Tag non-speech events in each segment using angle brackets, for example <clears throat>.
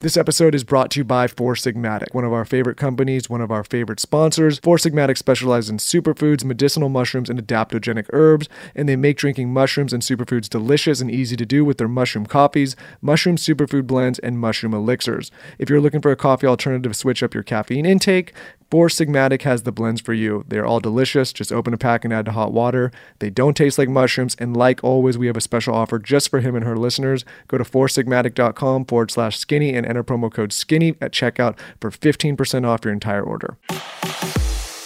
This episode is brought to you by Four Sigmatic, one of our favorite companies, one of our favorite sponsors. Four Sigmatic specializes in superfoods, medicinal mushrooms, and adaptogenic herbs, and they make drinking mushrooms and superfoods delicious and easy to do with their mushroom coffees, mushroom superfood blends, and mushroom elixirs. If you're looking for a coffee alternative to switch up your caffeine intake, Four Sigmatic has the blends for you. They're all delicious. Just open a pack and add to hot water. They don't taste like mushrooms. And like always, we have a special offer just for him and her listeners. Go to foursigmatic.com forward slash skinny and enter promo code skinny at checkout for 15% off your entire order.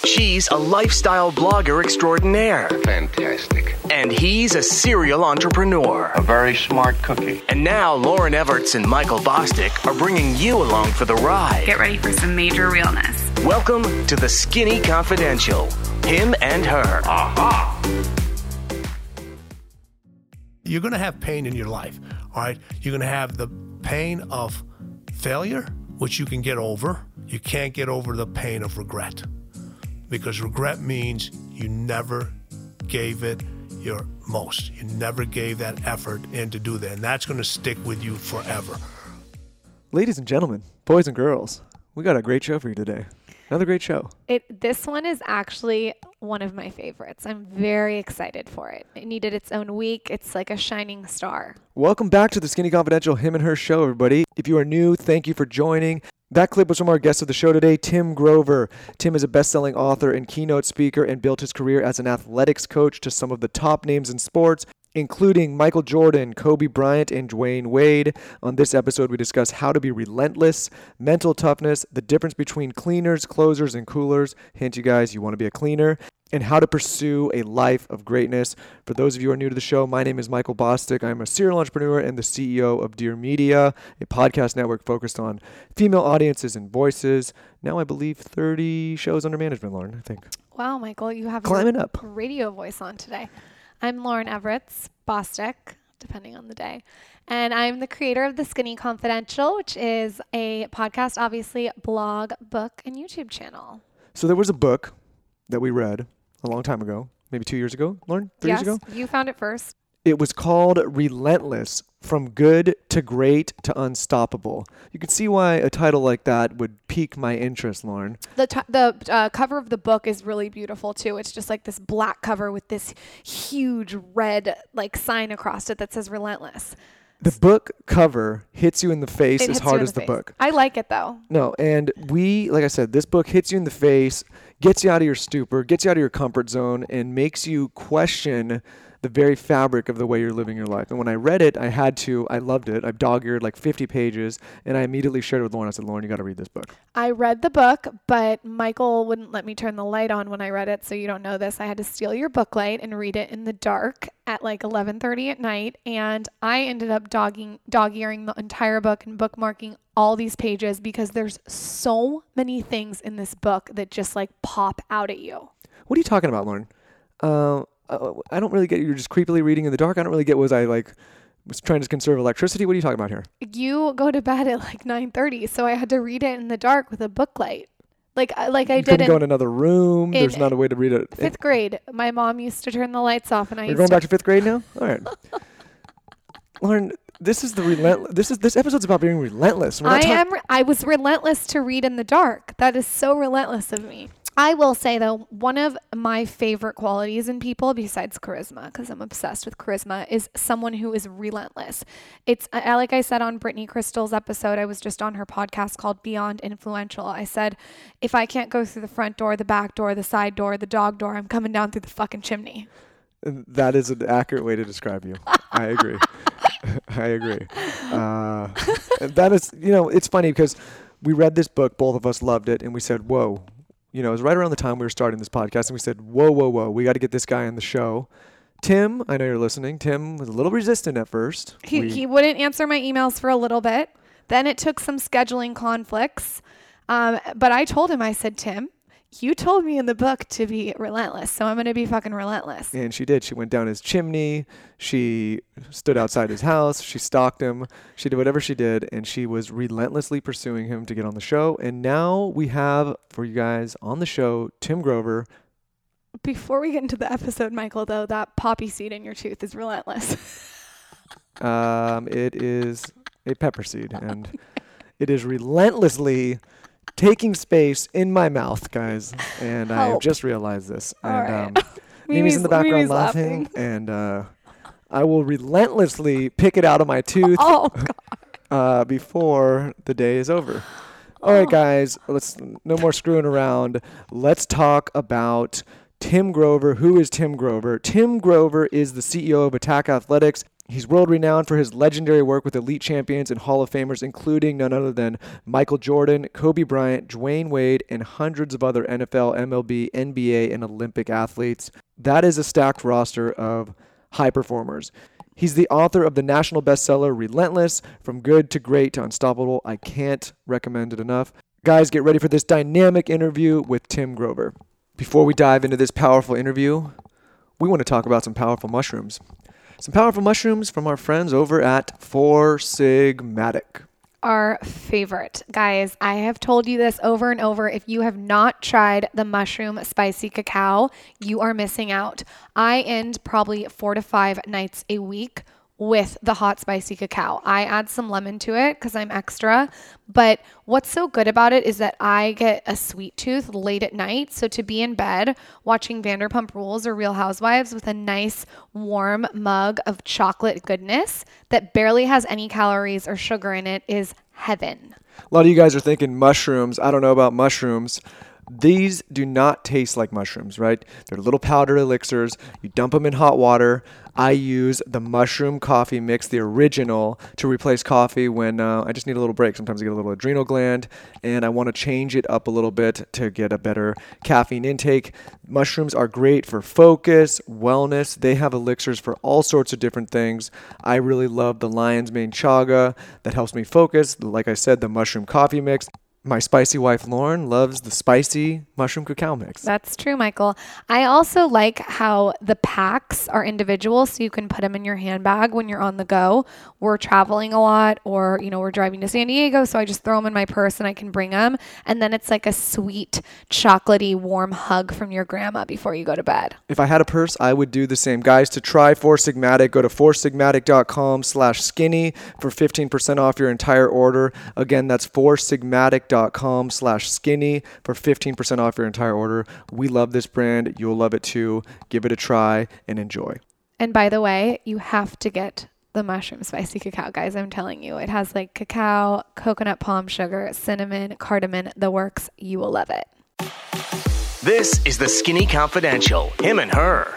She's a lifestyle blogger extraordinaire, Fantastic. and he's a serial entrepreneur. A very smart cookie. And now Lauryn Evarts and Michael Bosstick are bringing you along for the ride. Get ready for some major realness. Welcome to the Skinny Confidential. Him and her. you're going to have pain in your life. All right. You're going to have the pain of failure, which you can get over. You can't get over the pain of regret because regret means you never gave it your most. You never gave that effort in to do that. And that's going to stick with you forever. Ladies and gentlemen, boys and girls, we got a great show for you today. Another great show. It this one is actually one of my favorites. I'm very excited for it. It needed its own week. It's like a shining star. Welcome back to the Skinny Confidential Him and Her Show, everybody. If you are new, thank you for joining. That clip was from our guest of the show today, Tim Grover. Tim is a best selling author and keynote speaker and built his career as an athletics coach to some of the top names in sports, including Michael Jordan, Kobe Bryant, and Dwyane Wade. On this episode, we discuss how to be relentless, mental toughness, the difference between cleaners, closers, and coolers. Hint, you guys, you want to be a cleaner and how to pursue a life of greatness. For those of you who are new to the show, my name is Michael Bosstick. I'm a serial entrepreneur and the CEO of Dear Media, a podcast network focused on female audiences and voices. Now, I believe 30 shows under management, Lauryn, I think. Wow, Michael, you have Climbing up. radio voice on today. I'm Lauryn Evarts Bosstick, depending on the day. And I'm the creator of The Skinny Confidential, which is a podcast, obviously, blog, book, and YouTube channel. So, there was a book that we read a long time ago, maybe two years ago, Lauryn, three yes, years ago. you found it first. It was called Relentless From Good to Great to Unstoppable. You can see why a title like that would pique my interest, Lauryn. The t- the uh, cover of the book is really beautiful too. It's just like this black cover with this huge red like sign across it that says "Relentless." The book cover hits you in the face It as hard as the, face. book. I like it though. No, and we, like I said, this book hits you in the face, gets you out of your stupor, gets you out of your comfort zone, and makes you question the very fabric of the way you're living your life. And when I read it, I had to, I loved it. I've dog eared like 50 pages, and I immediately shared it with Lauryn. I said, Lauryn, you got to read this book. I read the book, but Michael wouldn't let me turn the light on when I read it, so you don't know this. I had to steal your book light and read it in the dark at like 11:30 at night, and I ended up dogging dog-earing the entire book and bookmarking all these pages because there's so many things in this book that just like pop out at you. What are you talking about, Lauryn? Uh, Uh, I don't really get you're just creepily reading in the dark. I don't really get was I like was trying to conserve electricity. What are you talking about here? You go to bed at like 9:30, so I had to read it in the dark with a book light. Like I- like I you did couldn't in go in another room. There's not a way to read it. fifth grade. My mom used to turn the lights off, and I used going back to fifth grade now. All right, <laughs> Lauryn. This is the relentless. This is this episode's about being relentless. I talk- am. re- I was relentless to read in the dark. That is so relentless of me. I will say though, one of my favorite qualities in people, besides charisma, because I'm obsessed with charisma, is someone who is relentless. It's like I said on Brittany Krystle's episode. I was just on her podcast called Beyond Influential. I said, if I can't go through the front door, the back door, the side door, the dog door, I'm coming down through the fucking chimney. That is an accurate way to describe you. <laughs> I agree. <laughs> I agree. Uh, that is, you know, it's funny because we read this book, both of us loved it, and we said, "Whoa." You know, it was right around the time we were starting this podcast, and we said, "Whoa, whoa, whoa! We got to get this guy on the show." Tim, I know you're listening. Tim was a little resistant at first. He, We- he wouldn't answer my emails for a little bit. Then it took some scheduling conflicts. Um, but I told him, I said, Tim, you told me in the book to be relentless. So I'm going to be fucking relentless. And she did. She went down his chimney. She stood outside his house. She stalked him. She did whatever she did. And she was relentlessly pursuing him to get on the show. And now we have for you guys on the show Tim Grover. Before we get into the episode, Michael, though, that poppy seed in your tooth is relentless. <laughs> Um, it is a pepper seed. And It is relentlessly taking space in my mouth, guys. And I have just realized this. All and right. um, <laughs> Mimi's in the background Mimi's laughing, and uh, I will relentlessly pick it out of my tooth <laughs> Oh, God. uh, before the day is over. <gasps> All right, guys, let's no more screwing around. Let's talk about Tim Grover. Who is Tim Grover? Tim Grover is the CEO of Attack Athletics. He's world renowned for his legendary work with elite champions and Hall of Famers, including none other than Michael Jordan, Kobe Bryant, Dwyane Wade, and hundreds of other NFL, MLB, NBA, and Olympic athletes. That is a stacked roster of high performers. He's the author of the national bestseller Relentless From Good to Great to Unstoppable. I can't recommend it enough. Guys, get ready for this dynamic interview with Tim Grover. Before we dive into this powerful interview, we want to talk about some powerful mushrooms. Some powerful mushrooms from our friends over at Four Sigmatic. our favorite. Guys, I have told you this over and over. If you have not tried the mushroom spicy cacao, you are missing out. I end probably four to five nights a week with the hot spicy cacao. I add some lemon to it because I'm extra. But what's so good about it is that I get a sweet tooth late at night. So to be in bed watching Vanderpump Rules or Real Housewives with a nice warm mug of chocolate goodness that barely has any calories or sugar in it is heaven. A lot of you guys are thinking mushrooms. I don't know about mushrooms. These do not taste like mushrooms, right? They're little powder elixirs. You dump them in hot water. I use the mushroom coffee mix, the original, to replace coffee when uh, I just need a little break. Sometimes I get a little adrenal gland and I want to change it up a little bit to get a better caffeine intake. Mushrooms are great for focus, wellness. They have elixirs for all sorts of different things. I really love the lion's mane chaga that helps me focus. Like I said, the mushroom coffee mix. My spicy wife Lauryn loves the spicy mushroom cacao mix. That's true, Michael. I also like how the packs are individual, so you can put them in your handbag when you're on the go. We're traveling a lot, or you know, we're driving to San Diego, so I just throw them in my purse and I can bring them. And then it's like a sweet, chocolatey, warm hug from your grandma before you go to bed. If I had a purse, I would do the same. Guys, to try Four Sigmatic, go to foursigmatic.com slash skinny for 15% off your entire order. Again, that's foursigmatic.com slash skinny for 15% off your entire order. We love this brand. You'll love it too. Give it a try and enjoy. And by the way, you have to get the mushroom spicy cacao, guys. I'm telling you, it has like cacao, coconut palm sugar, cinnamon, cardamom, the works. You will love it. This is the Skinny Confidential. Him and her.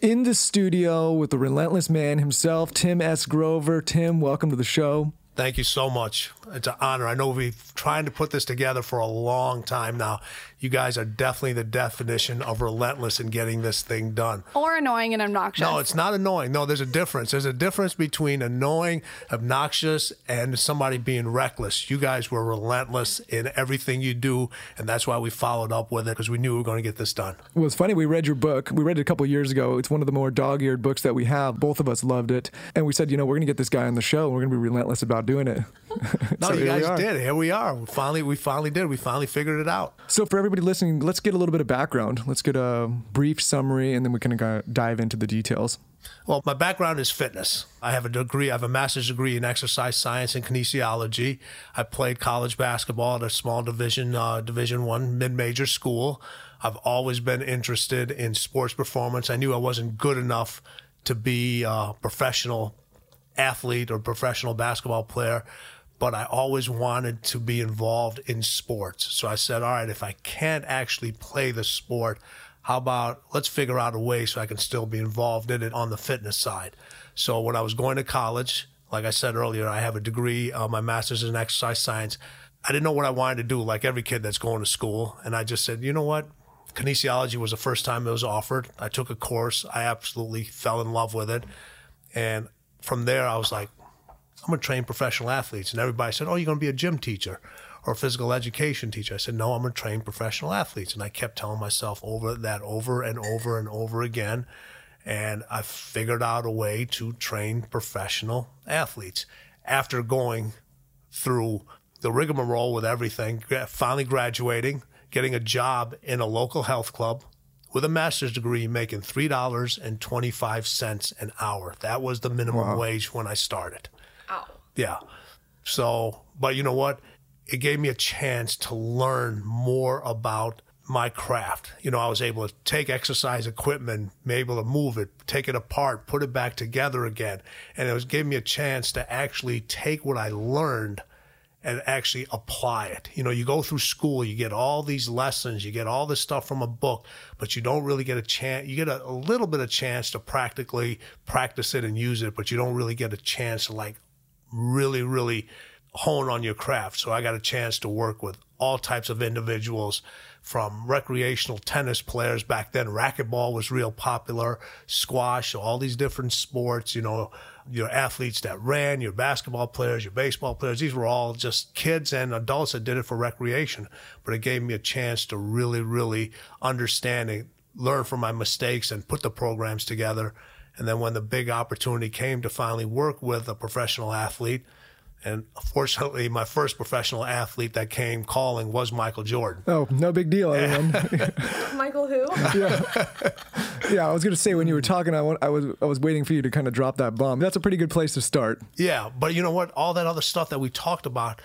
In the studio with the relentless man himself, Tim S. Grover. Tim, welcome to the show. Thank you so much. It's an honor. I know we've been trying to put this together for a long time now. You guys are definitely the definition of relentless in getting this thing done. or annoying and obnoxious. No, it's not annoying. No, there's a difference. There's a difference between annoying, obnoxious, and somebody being reckless. You guys were relentless in everything you do, and that's why we followed up with it because we knew we were going to get this done. Well, it's funny. We read your book. We read it a couple years ago. It's one of the more dog-eared books that we have. Both of us loved it, and we said, you know, we're going to get this guy on the show. and We're going to be relentless about doing it. <laughs> No, So you guys did. Here we are. We finally, we finally did. We finally figured it out. So for everybody listening, let's get a little bit of background. Let's get a brief summary, and then we can uh, dive into the details. Well, my background is fitness. I have a degree, I have a master's degree in exercise science and kinesiology. I played college basketball at a small division, uh, division one mid-major school. I've always been interested in sports performance. I knew I wasn't good enough to be a professional athlete or professional basketball player, but I always wanted to be involved in sports. So I said, all right, if I can't actually play the sport, how about let's figure out a way so I can still be involved in it on the fitness side. So when I was going to college, like I said earlier, I have a degree, uh, my master's in exercise science. I didn't know what I wanted to do, like every kid that's going to school. And I just said, you know what? Kinesiology was the first time it was offered. I took a course. I absolutely fell in love with it. And from there, I was like, I'm going to train professional athletes. And everybody said, Oh, you're going to be a gym teacher or a physical education teacher. I said, No, I'm going to train professional athletes. And I kept telling myself over that over and over and over again. And I figured out a way to train professional athletes. After going through the rigmarole with everything, finally graduating, getting a job in a local health club with a master's degree, making $3.25 an hour. That was the minimum wage when I started. Yeah. So, but you know what? It gave me a chance to learn more about my craft. You know, I was able to take exercise equipment, be able to move it, take it apart, put it back together again. And it was giving me a chance to actually take what I learned and actually apply it. You know, you go through school, you get all these lessons, you get all this stuff from a book, but you don't really get a chance, you get a, a little bit of chance to practically practice it and use it, but you don't really get a chance to like really, really hone on your craft. So I got a chance to work with all types of individuals from recreational tennis players back then. Racquetball was real popular, squash, all these different sports, you know, your athletes that ran, your basketball players, your baseball players. These were all just kids and adults that did it for recreation. But it gave me a chance to really, really understand and learn from my mistakes and put the programs together. And then when the big opportunity came to finally work with a professional athlete, and fortunately, my first professional athlete that came calling was Michael Jordan. Oh, no big deal, eh, everyone. <laughs> Michael, who? yeah. yeah, I was going to say when you were talking, I, I was I was waiting for you to kind of drop that bomb. That's a pretty good place to start. Yeah, but you know what? All that other stuff that we talked about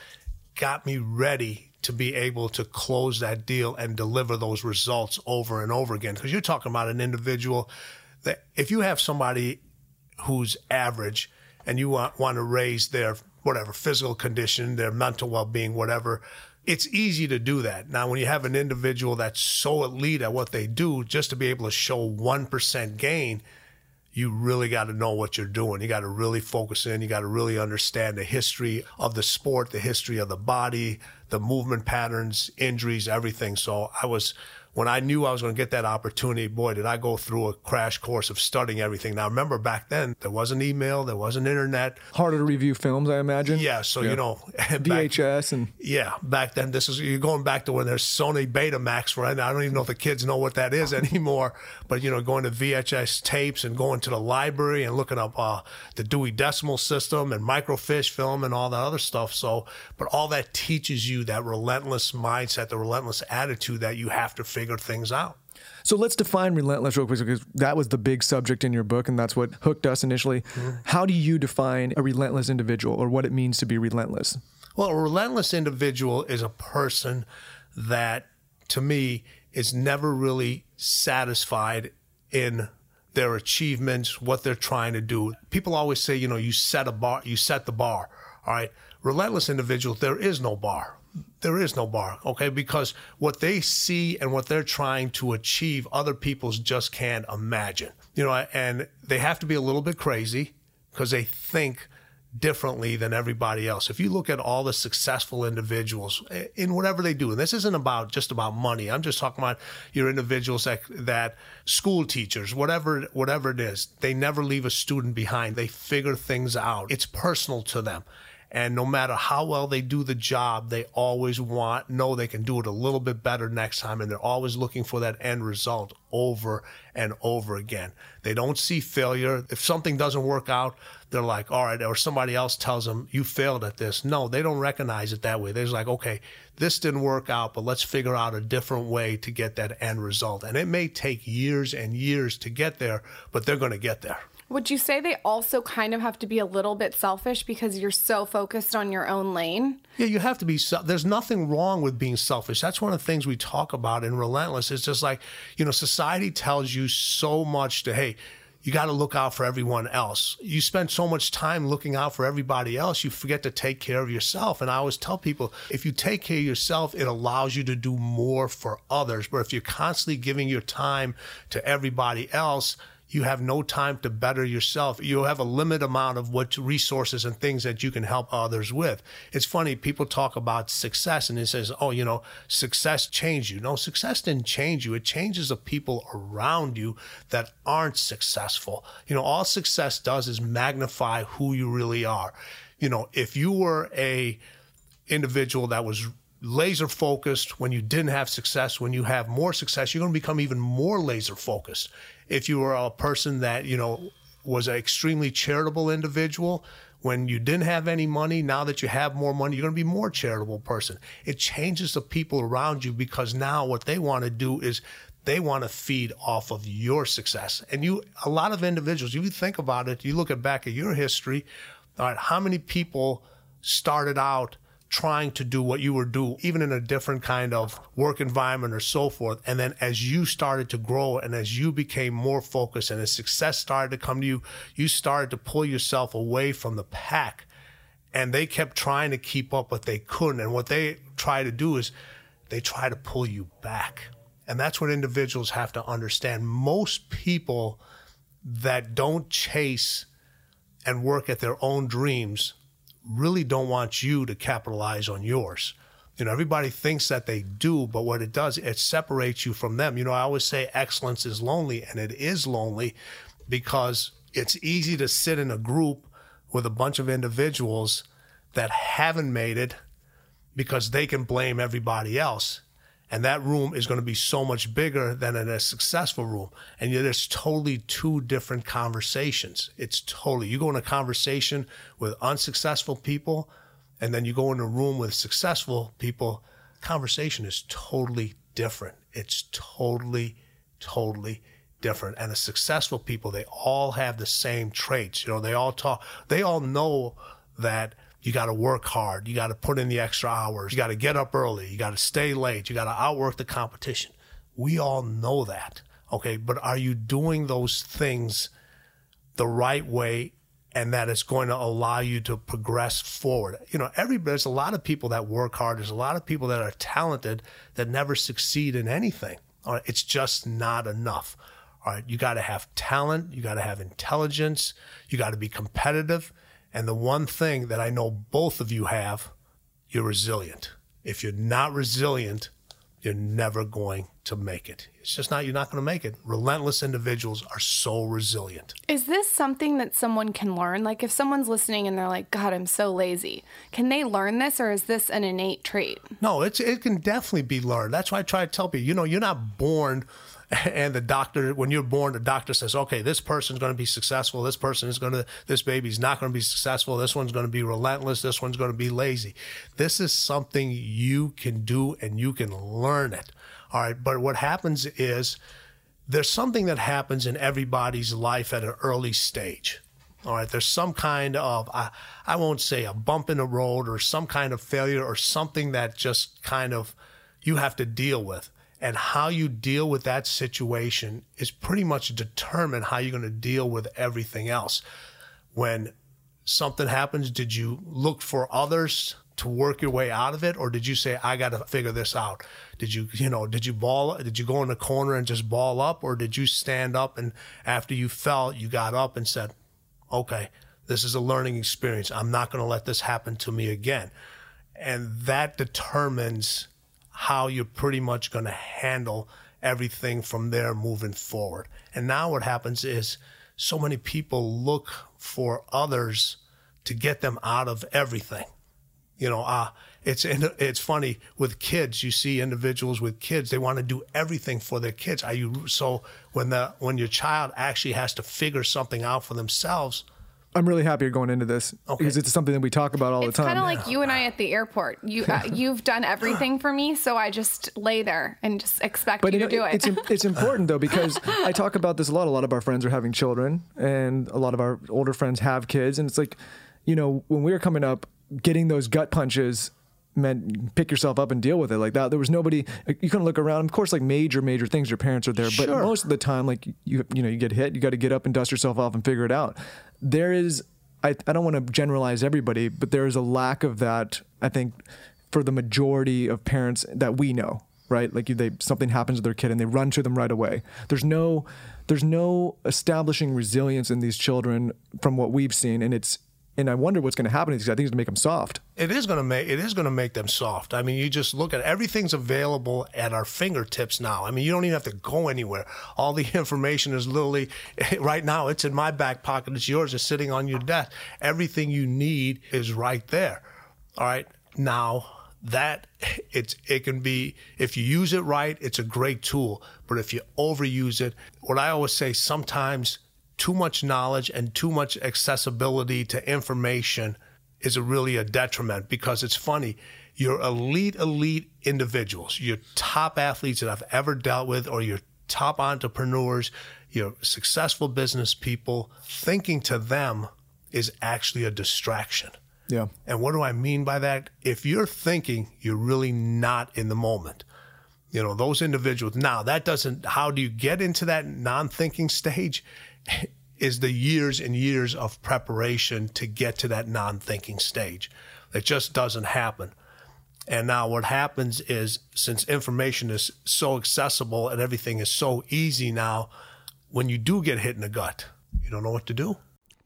got me ready to be able to close that deal and deliver those results over and over again. Because you're talking about an individual that if you have somebody who's average and you want, want to raise their whatever physical condition, their mental well being, whatever, it's easy to do that. Now, when you have an individual that's so elite at what they do, just to be able to show 1% gain, you really got to know what you're doing. You got to really focus in. You got to really understand the history of the sport, the history of the body, the movement patterns, injuries, everything. So I was, when I knew I was going to get that opportunity, boy, did I go through a crash course of studying everything. Now, remember back then, there wasn't email, there wasn't internet. Harder to review films, I imagine. Yeah. So, you know, <laughs> back- VHS and yeah, back then, this is you're going back to when there's Sony Betamax, right? I don't even know if the kids know what that is <laughs> anymore. But you know, going to VHS tapes and going to the library and looking up uh, the Dewey Decimal System and microfiche film and all that other stuff. So, but all that teaches you that relentless mindset, the relentless attitude that you have to figure things out. So let's define relentless real quick because that was the big subject in your book and that's what hooked us initially. Mm-hmm. How do you define a relentless individual or what it means to be relentless? Well, a relentless individual is a person that, to me, is never really satisfied in their achievements, what they're trying to do. People always say, you know, you set a bar, you set the bar. All right. Relentless individuals, there is no bar. There is no bar, okay? Because what they see and what they're trying to achieve, other people's just can't imagine. You know, and they have to be a little bit crazy because they think differently than everybody else. If you look at all the successful individuals eh, in whatever they do, and this isn't about just about money. I'm just talking about your individuals that that school teachers, whatever whatever it is, they never leave a student behind. They figure things out. It's personal to them. And no matter how well they do the job, they always want, know they can do it a little bit better next time. And they're always looking for that end result over and over again. They don't see failure. If something doesn't work out, they're like, all right, or somebody else tells them, you failed at this. No, they don't recognize it that way. They're like, okay, this didn't work out, but let's figure out a different way to get that end result. And it may take years and years to get there, but they're going to get there. Would you say they also kind of have to be a little bit selfish because you're so focused on your own lane? Yeah, you have to be. There's nothing wrong with being selfish. That's one of the things we talk about in Relentless. It's just like, you know, society tells you so much to, hey, you got to look out for everyone else. You spend so much time looking out for everybody else, you forget to take care of yourself. And I always tell people if you take care of yourself, it allows you to do more for others. But if you're constantly giving your time to everybody else, you have no time to better yourself. You have a limited amount of what resources and things that you can help others with. It's funny, people talk about success and it says, oh, you know, success changed you. No, success didn't change you. It changes the people around you that aren't successful. You know, all success does is magnify who you really are. You know, if you were a individual that was laser focused when you didn't have success when you have more success you're going to become even more laser focused if you were a person that you know was an extremely charitable individual when you didn't have any money now that you have more money you're going to be more charitable person. It changes the people around you because now what they want to do is they want to feed off of your success. And you a lot of individuals if you think about it you look at back at your history All right, how many people started out trying to do what you were doing, even in a different kind of work environment or so forth. And then as you started to grow and as you became more focused and as success started to come to you, you started to pull yourself away from the pack. And they kept trying to keep up, but they couldn't. And what they try to do is they try to pull you back. And that's what individuals have to understand. Most people that don't chase and work at their own dreams really don't want you to capitalize on yours. You know, everybody thinks that they do, but what it does, it separates you from them. You know, I always say excellence is lonely, and it is lonely because it's easy to sit in a group with a bunch of individuals that haven't made it because they can blame everybody else. And that room is going to be so much bigger than in a successful room. And yet there's totally two different conversations. It's totally, you go in a conversation with unsuccessful people, and then you go in a room with successful people, conversation is totally different. It's totally, totally different. And the successful people, they all have the same traits. You know, they all talk, they all know that you got to work hard. You got to put in the extra hours. You got to get up early. You got to stay late. You got to outwork the competition. We all know that. Okay. But are you doing those things the right way and that it's going to allow you to progress forward? You know, every, there's a lot of people that work hard. There's a lot of people that are talented that never succeed in anything. All right. It's just not enough. All right. You got to have talent. You got to have intelligence. You got to be competitive and the one thing that I know both of you have, you're resilient. If you're not resilient, you're never going to make it. It's just not, you're not going to make it. Relentless individuals are so resilient. Is this something that someone can learn? Like if someone's listening and they're like, God, I'm so lazy, can they learn this or is this an innate trait? No, it's, it can definitely be learned. That's why I try to tell people, you know, you're not born <laughs> and the doctor when you're born the doctor says okay this person's going to be successful. This person is going to this baby's not going to be successful. This one's going to be relentless. This one's going to be lazy. This is something you can do and you can learn it. All right but what happens is there's something that happens in everybody's life at an early stage. All right, there's some kind of, I, I won't say a bump in the road or some kind of failure or something that just kind of you have to deal with and how you deal with that situation is pretty much determine how you're going to deal with everything else. When something happens, did you look for others to work your way out of it, or did you say, "I got to figure this out"? Did you, you know, did you ball? Did you go in the corner and just ball up, or did you stand up and after you fell, you got up and said, "Okay, this is a learning experience. I'm not going to let this happen to me again," and that determines how you're pretty much going to handle everything from there moving forward. And now what happens is so many people look for others to get them out of everything. You know, uh, it's it's funny with kids. You see individuals with kids; they want to do everything for their kids. Are you so when the when your child actually has to figure something out for themselves? I'm really happy you're going into this okay. because it's something that we talk about all it's the time. It's kind of like you and I at the airport. You uh, <laughs> you've done everything for me, so I just lay there and just expect but you, to do it. It's it's <laughs> important though because I talk about this a lot. A lot of our friends are having children, and a lot of our older friends have kids, and it's like, you know, when we were coming up, getting those gut punches meant pick yourself up and deal with it like that. There was nobody you couldn't look around. Of course, like major major things, your parents are there, sure. but most of the time, like you you know you get hit, you got to get up and dust yourself off and figure it out there is I, I don't want to generalize everybody, but there is a lack of that, I think, for the majority of parents that we know, right? Like they something happens to their kid and they run to them right away. There's no there's no establishing resilience in these children from what we've seen and it's and I wonder what's going to happen. Because I think it's going to make them soft. It is going to make it is going to make them soft. I mean, you just look at everything's available at our fingertips now. I mean, you don't even have to go anywhere. All the <laughs> information is literally <laughs> right now. It's in my back pocket. It's yours. It's sitting on your desk. Everything you need is right there. All right. Now that <laughs> it's it can be if you use it right, it's a great tool. But if you overuse it, what I always say, sometimes too much knowledge and too much accessibility to information is a really a detriment because it's funny. Your elite, elite individuals, your top athletes that I've ever dealt with, or your top entrepreneurs, your successful business people, thinking to them is actually a distraction. Yeah. And what do I mean by that? If you're thinking, you're really not in the moment. You know, those individuals. Now, that doesn't, how do you get into that non thinking stage? Is the years and years of preparation to get to that non thinking stage. It just doesn't happen. And now what happens is since information is so accessible and everything is so easy now, when you do get hit in the gut, you don't know what to do.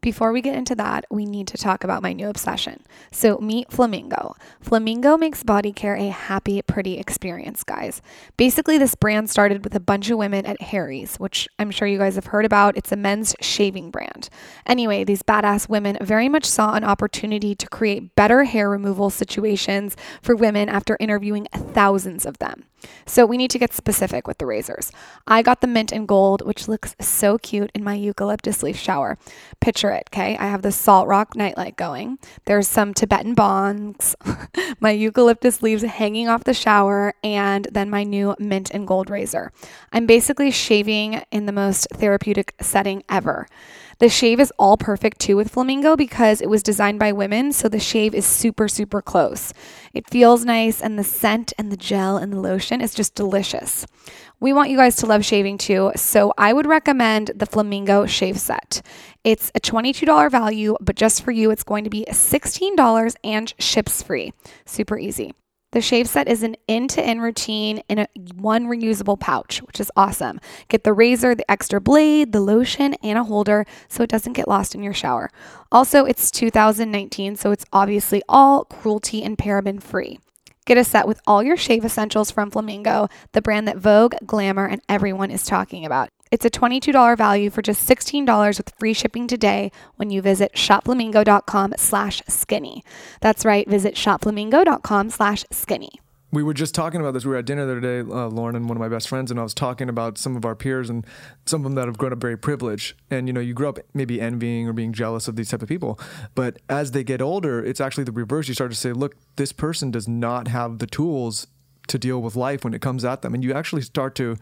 Before we get into that, we need to talk about my new obsession. So, meet Flamingo. Flamingo makes body care a happy, pretty experience, guys. Basically, this brand started with a bunch of women at Harry's, which I'm sure you guys have heard about. It's a men's shaving brand. Anyway, these badass women very much saw an opportunity to create better hair removal situations for women after interviewing thousands of them. So, we need to get specific with the razors. I got the mint and gold, which looks so cute in my eucalyptus leaf shower. Picture it, okay? I have the salt rock nightlight going. There's some Tibetan bongs, <laughs> my eucalyptus leaves hanging off the shower, and then my new mint and gold razor. I'm basically shaving in the most therapeutic setting ever. The shave is all perfect too with Flamingo because it was designed by women, so the shave is super, super close. It feels nice, and the scent and the gel and the lotion is just delicious. We want you guys to love shaving too, so I would recommend the Flamingo Shave Set. It's a $22 value, but just for you, it's going to be $16 and ships free. Super easy. The shave set is an end to end routine in a one reusable pouch, which is awesome. Get the razor, the extra blade, the lotion, and a holder so it doesn't get lost in your shower. Also, it's 2019, so it's obviously all cruelty and paraben free. Get a set with all your shave essentials from Flamingo, the brand that Vogue, Glamour, and everyone is talking about. It's a $22 value for just $16 with free shipping today when you visit shopflamingo.com slash skinny. That's right, visit shopflamingo.com slash skinny. We were just talking about this. We were at dinner the other day, uh, Lauryn and one of my best friends, and I was talking about some of our peers and some of them that have grown up very privileged. And you know, you grow up maybe envying or being jealous of these type of people, but as they get older, it's actually the reverse. You start to say, look, this person does not have the tools to deal with life when it comes at them, and you actually start to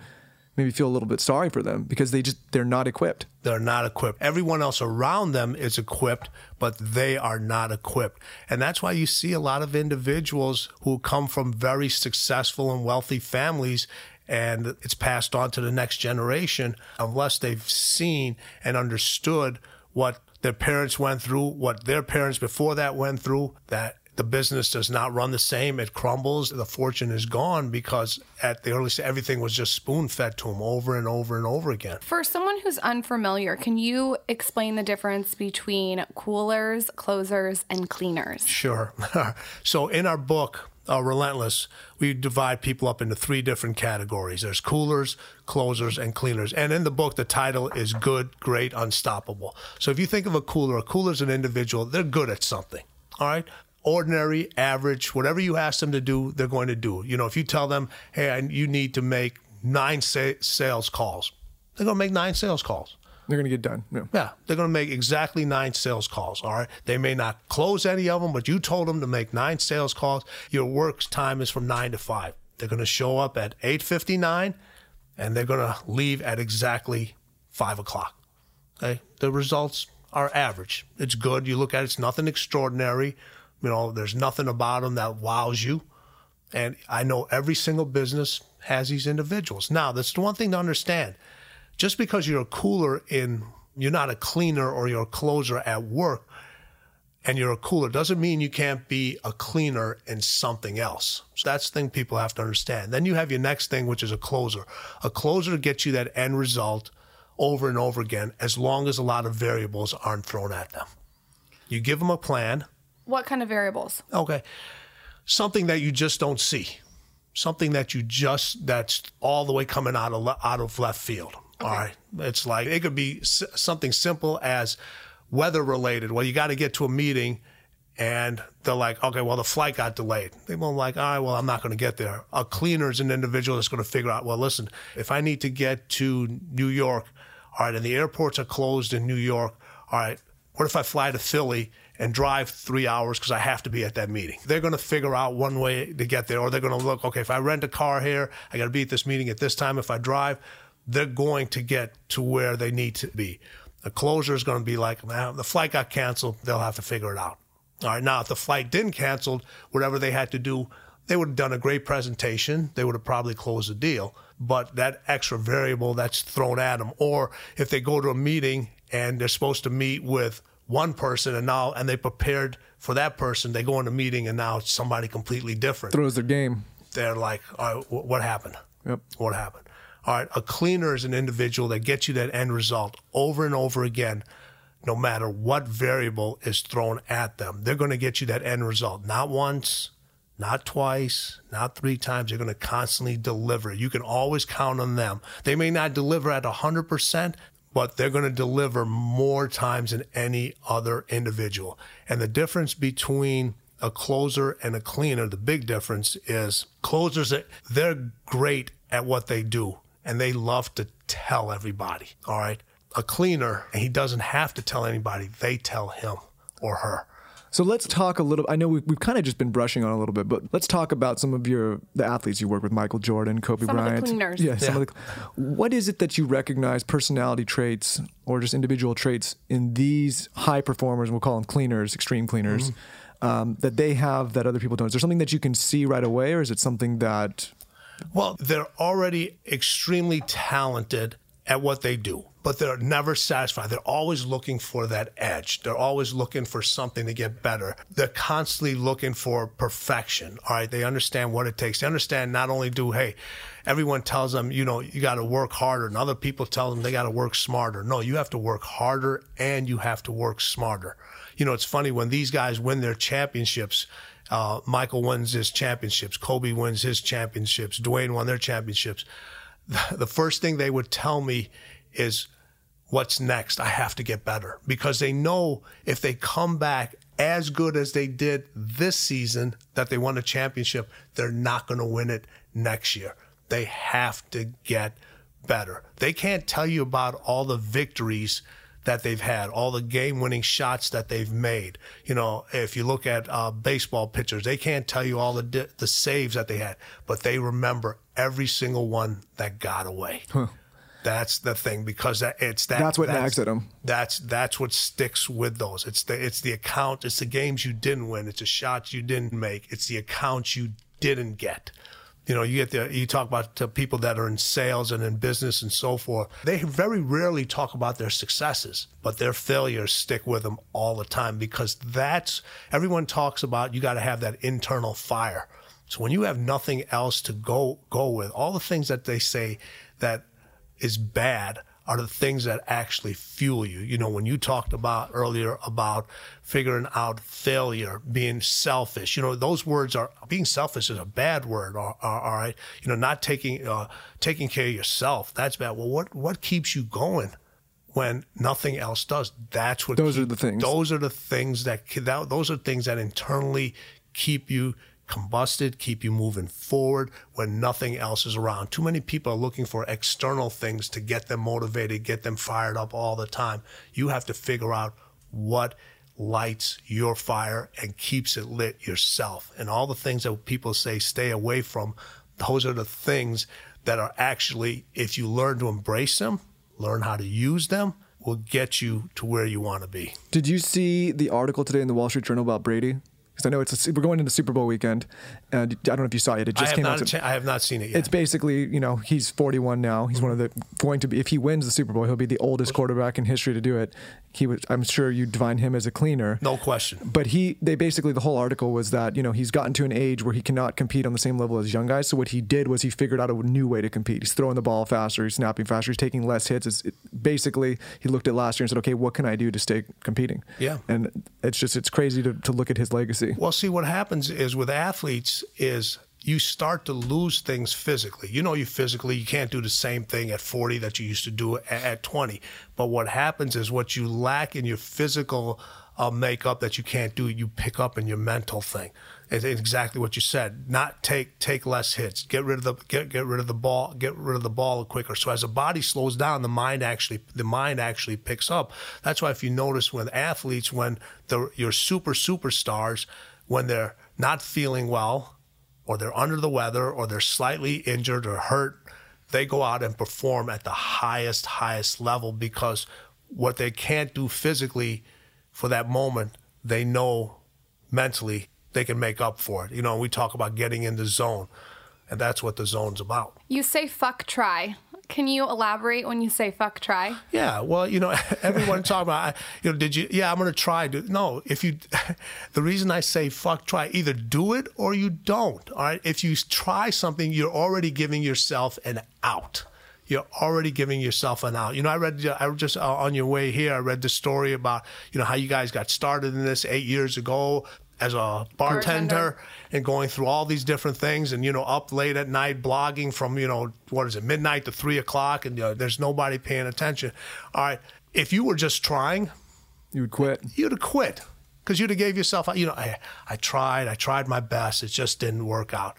maybe feel a little bit sorry for them because they just they're not equipped. They're not equipped. Everyone else around them is equipped, but they are not equipped. And that's why you see a lot of individuals who come from very successful and wealthy families and it's passed on to the next generation unless they've seen and understood what their parents went through, what their parents before that went through, that the business does not run the same. It crumbles. The fortune is gone because at the early stage, everything was just spoon fed to them over and over and over again. For someone who's unfamiliar, can you explain the difference between coolers, closers, and cleaners? Sure. <laughs> so in our book, uh, Relentless, we divide people up into three different categories. There's coolers, closers, and cleaners. And in the book, the title is Good, Great, Unstoppable. So if you think of a cooler, a cooler is an individual, they're good at something. All right ordinary, average, whatever you ask them to do, they're going to do. You know, if you tell them, hey, you need to make nine sa- sales calls, they're going to make nine sales calls. They're going to get done. Yeah. yeah, they're going to make exactly nine sales calls. All right. They may not close any of them, but you told them to make nine sales calls. Your work time is from nine to five. They're going to show up at 8.59 and they're going to leave at exactly five o'clock. Okay. The results are average. It's good. You look at it, it's nothing extraordinary. You know, there's nothing about them that wows you. And I know every single business has these individuals. Now, that's the one thing to understand. Just because you're a cooler in, you're not a cleaner or you're a closer at work and you're a cooler doesn't mean you can't be a cleaner in something else. So that's the thing people have to understand. Then you have your next thing, which is a closer. A closer gets you that end result over and over again as long as a lot of variables aren't thrown at them. You give them a plan what kind of variables? Okay. Something that you just don't see. Something that you just that's all the way coming out of out of left field. Okay. All right. It's like it could be something simple as weather related. Well, you got to get to a meeting and they're like, okay, well, the flight got delayed. They won't like, all right, well, I'm not going to get there. A cleaner is an individual that's going to figure out, well, listen, if I need to get to New York, all right, and the airports are closed in New York, all right, what if I fly to Philly and drive three hours because I have to be at that meeting. They're going to figure out one way to get there, or they're going to look, okay, if I rent a car here, I got to be at this meeting at this time. If I drive, they're going to get to where they need to be. The closure is going to be like, man, the flight got canceled. They'll have to figure it out. All right. Now, if the flight didn't cancel, whatever they had to do, they would have done a great presentation. They would have probably closed the deal. But that extra variable that's thrown at them, or if they go to a meeting and they're supposed to meet with one person and now and they prepared for that person, they go in a meeting and now it's somebody completely different. Throws their game. They're like, all right, wh- what happened? Yep. What happened? All right, a cleaner is an individual that gets you that end result over and over again, no matter what variable is thrown at them. They're going to get you that end result, not once, not twice, not three times. They're going to constantly deliver. You can always count on them. They may not deliver at 100%, but they're going to deliver more times than any other individual. And the difference between a closer and a cleaner, the big difference is closers, they're great at what they do and they love to tell everybody. All right. A cleaner, he doesn't have to tell anybody, they tell him or her. So let's talk a little. I know we've, we've kind of just been brushing on a little bit, but let's talk about some of your the athletes you work with: Michael Jordan, Kobe Some of the Bryant. cleaners. Yeah, some Yeah. of the. What is it that you recognize personality traits or just individual traits in these high performers? We'll call them cleaners, extreme cleaners, um, that they have that other people don't. Is there something that you can see right away, or is it something that Well, they're already extremely talented at what they do, but they're never satisfied. They're always looking for that edge. They're always looking for something to get better. They're constantly looking for perfection. All right. They understand what it takes. They understand not only do, hey, everyone tells them, you know, you got to work harder, and other people tell them they got to work smarter. No, you have to work harder and you have to work smarter. You know, it's funny when these guys win their championships. Uh, Michael wins his championships. Kobe wins his championships. Dwyane won their championships. <laughs> The first thing they would tell me is, What's next? I have to get better because they know if they come back as good as they did this season that they won a championship, they're not going to win it next year. They have to get better. They can't tell you about all the victories that they've had, all the game winning shots that they've made. You know, if you look at uh, baseball pitchers, they can't tell you all the, di- the saves that they had, but they remember every single one that got away. That's the thing because that it's that That's what nags at 'em. That's that's what sticks with those. It's the it's the account. It's the games you didn't win. It's the shots you didn't make. It's the accounts you didn't get. You know, you get the you talk about people that are in sales and in business and so forth. They very rarely talk about their successes, but their failures stick with them all the time because that's everyone talks about. You got to have that internal fire. So when you have nothing else to go go with, all the things that they say that is bad are the things that actually fuel you. You know, when you talked about earlier about figuring out failure, being selfish, you know, those words are being selfish is a bad word. All, right, you know, not taking uh, taking care of yourself that's bad. Well, what what keeps you going? When nothing else does, that's what. Those are the things. Those are the things that, that those are things that internally keep you combusted, keep you moving forward when nothing else is around. Too many people are looking for external things to get them motivated, get them fired up all the time. You have to figure out what lights your fire and keeps it lit yourself. And all the things that people say stay away from, those are the things that are actually, if you learn to embrace them, learn how to use them, will get you to where you want to be. Did you see the article today in the Wall Street Journal about Brady? Because I know it's a, we're going into Super Bowl weekend, Uh, and I don't know if you saw it. It just came out. I have not seen it yet. it's basically, you know, he's 41 now. He's one of the going to be if he wins the Super Bowl, he'll be the oldest quarterback in history to do it. He would, I'm sure you'd define him as a cleaner. no question. But he, they basically, the whole article was that, you know, he's gotten to an age where he cannot compete on the same level as young guys. So what he did was he figured out a new way to compete. He's throwing the ball faster, he's snapping faster, he's taking less hits. It's it, basically, he looked at last year and said, okay, what can I do to stay competing? Yeah. And it's just, it's crazy to, to look at his legacy. Well, see, what happens is with athletes is you start to lose things physically. You know, you physically you can't do the same thing at 40 that you used to do at, at 20. But what happens is what you lack in your physical uh, makeup that you can't do, you pick up in your mental thing. It's exactly what you said. Not take take less hits. Get rid of the get get rid of the ball. Get rid of the ball quicker. So as the body slows down, the mind actually the mind actually picks up. That's why if you notice when athletes, when the your super superstars, when they're not feeling well, or they're under the weather, or they're slightly injured or hurt, they go out and perform at the highest highest level because what they can't do physically for that moment, they know mentally they can make up for it. You know, we talk about getting in the zone, and that's what the zone's about. You say fuck try. Can you elaborate when you say fuck try? Yeah, well, you know, <laughs> everyone talk about, you know, did you? Yeah, I'm to try. To, no, if you, <laughs> the reason I say fuck try, either do it or you don't. All right, if you try something, you're already giving yourself an out. You're already giving yourself an out. You know, I read, I just uh, on your way here, I read the story about, you know, how you guys got started in this eight years ago as a bartender, Bartender. and going through all these different things and you know up late at night blogging from you know what is it midnight to three o'clock and you know, there's nobody paying attention. All right. If you were just trying You would quit. you'd have quit because you'd have gave yourself you know I, I tried i tried my best. It just didn't work out.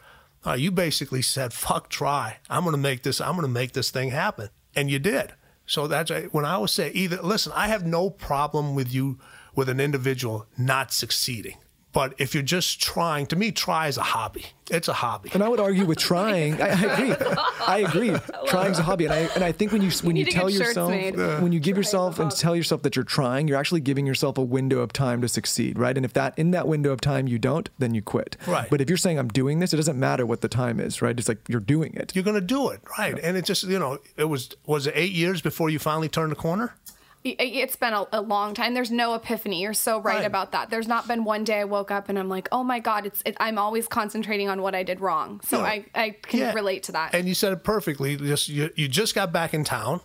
Uh, you basically said fuck try. I'm going to make this i'm going to make this thing happen. And you did. So that's when i would say either listen i have no problem with you with an individual not succeeding but if you're just trying to me try is a hobby it's a hobby And I would argue with trying. I, I agree. I agree. <laughs> Trying's a hobby, and I and I think when you when you, need tell yourself made. when you give yourself and tell yourself that you're trying, you're actually giving yourself a window of time to succeed, right? And if that in that window of time you don't, then you quit. Right. But if you're saying I'm doing this, it doesn't matter what the time is, right? It's like you're doing it. you're going to do it right and it just you know it was was it eight years before you finally turned the corner I- It's been a, a long time. There's no epiphany. You're so right, Right. about that. There's not been one day I woke up and I'm like, oh my God, it's. It, I'm always concentrating on what I did wrong. So Yeah. I, I can Yeah. relate to that. And you said it perfectly. Just you, you just got back in town,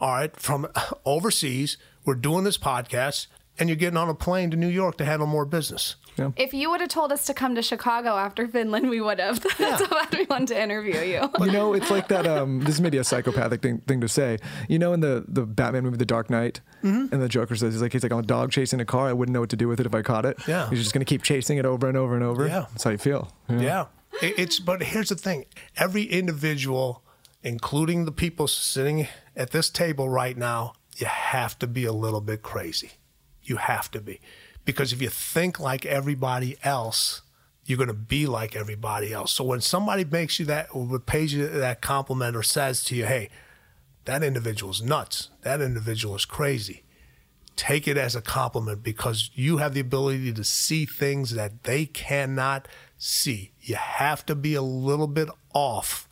all right, from <laughs> overseas. We're doing this podcast, and you're getting on a plane to New York to handle more business. If you would have told us to come to Chicago after Finland, we would have. <laughs> That's why we wanted to interview you. You know, it's like that. Um, this is maybe a psychopathic thing, thing to say. You know, in the the Batman movie, The Dark Knight, Mm-hmm. and the Joker says he's like he's like I'm a dog chasing a car. I wouldn't know what to do with it if I caught it. Yeah. he's just gonna keep chasing it over and over and over. Yeah. that's how you feel. Yeah. It- It's but here's the thing. Every individual, including the people sitting at this table right now, you have to be a little bit crazy. You have to be. Because if you think like everybody else, you're going to be like everybody else. So when somebody makes you that or pays you that compliment or says to you, "Hey, that individual's nuts. That individual is crazy." take it as a compliment because you have the ability to see things that they cannot see. You have to be a little bit off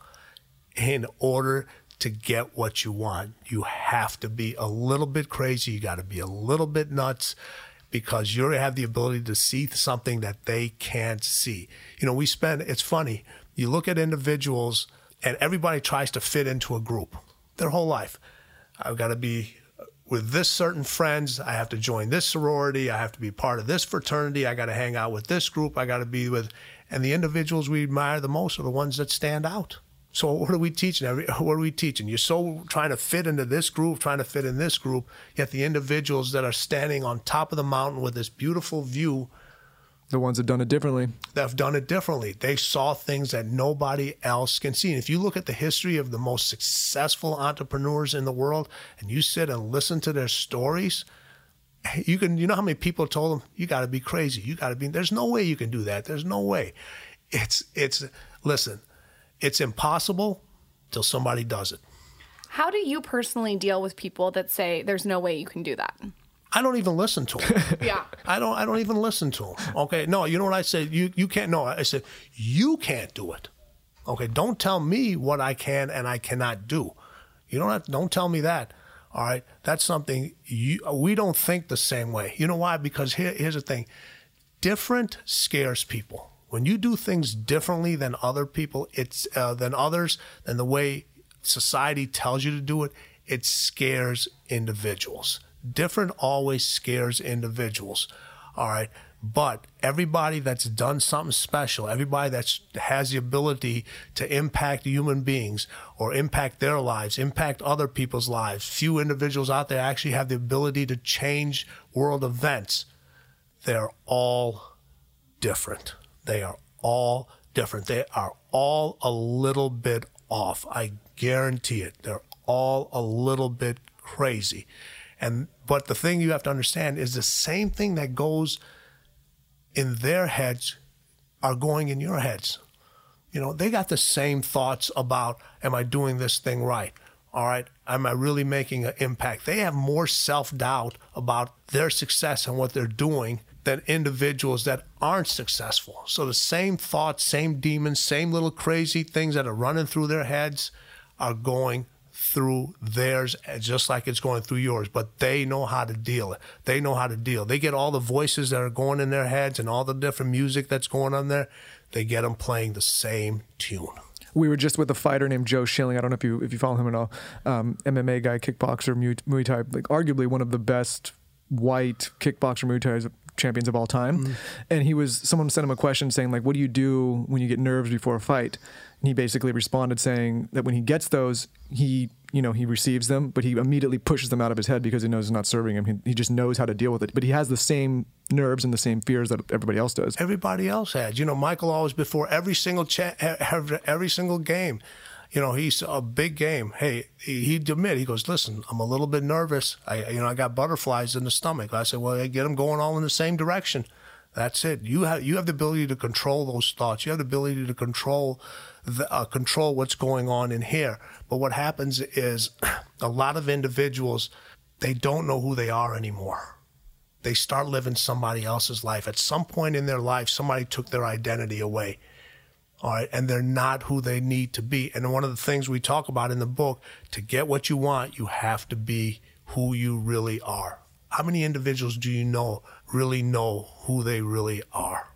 in order to get what you want. You have to be a little bit crazy. You got to be a little bit nuts because you have the ability to see something that they can't see. You know, we spend, it's funny, you look at individuals and everybody tries to fit into a group their whole life. I've got to be with this certain friends. I have to join this sorority. I have to be part of this fraternity. I got to hang out with this group. I got to be with, and the individuals we admire the most are the ones that stand out. So what are we teaching? <laughs> What are we teaching? You're so trying to fit into this group, trying to fit in this group, yet the individuals that are standing on top of the mountain with this beautiful view The ones that done it differently. that have done it differently. They saw things that nobody else can see. And if you look at the history of the most successful entrepreneurs in the world and you sit and listen to their stories, you can you know how many people told them, you gotta be crazy. You gotta be there's no way you can do that. There's no way. It's it's listen, it's impossible till somebody does it. How do you personally deal with people that say there's no way you can do that? I don't even listen to them. <laughs> Yeah. I don't I don't even listen to them. Okay. No, you know what I said? You you can't no, I said you can't do it. Okay, don't tell me what I can and I cannot do. You don't have, don't tell me that. All right? That's something you we don't think the same way. You know why? Because here, here's the thing. Different scares people. When you do things differently than other people, it's uh, than others, than the way society tells you to do it, it scares individuals. Different always scares individuals. All right. But everybody that's done something special, everybody that has the ability to impact human beings or impact their lives, impact other people's lives, few individuals out there actually have the ability to change world events. They're all different. They are all different. They are all a little bit off. I guarantee it. They're all a little bit crazy. And but the thing you have to understand is the same thing that goes in their heads are going in your heads. You know, they got the same thoughts about am I doing this thing right? All right. Am I really making an impact? They have more self doubt about their success and what they're doing than individuals that aren't successful. So the same thoughts, same demons, same little crazy things that are running through their heads are going through theirs just like it's going through yours but they know how to deal it they know how to deal they get all the voices that are going in their heads and all the different music that's going on there they get them playing the same tune we were just with a fighter named Joe Schilling. I don't know if you if you follow him at all. Um, MMA guy, kickboxer, Muay Thai, like arguably one of the best white kickboxer Muay Thai champions of all time. Mm. And he was someone sent him a question saying like, "What do you do when you get nerves before a fight?" And he basically responded saying that when he gets those, he you know he receives them, but he immediately pushes them out of his head because he knows it's not serving him. He, he just knows how to deal with it. But he has the same nerves and the same fears that everybody else does. Everybody else has. You know, Michael always before every single cha- every single game. You know, he's a big game. Hey, he'd admit, he goes, listen, I'm a little bit nervous. I, you know, I got butterflies in the stomach. I said, well, I get them going all in the same direction. That's it. You have you have the ability to control those thoughts. You have the ability to control the, uh, control what's going on in here. But what happens is <clears throat> a lot of individuals they don't know who they are anymore. They start living somebody else's life. At some point in their life, somebody took their identity away. All right, and they're not who they need to be. And one of the things we talk about in the book, to get what you want, you have to be who you really are. How many individuals do you know really know who they really are?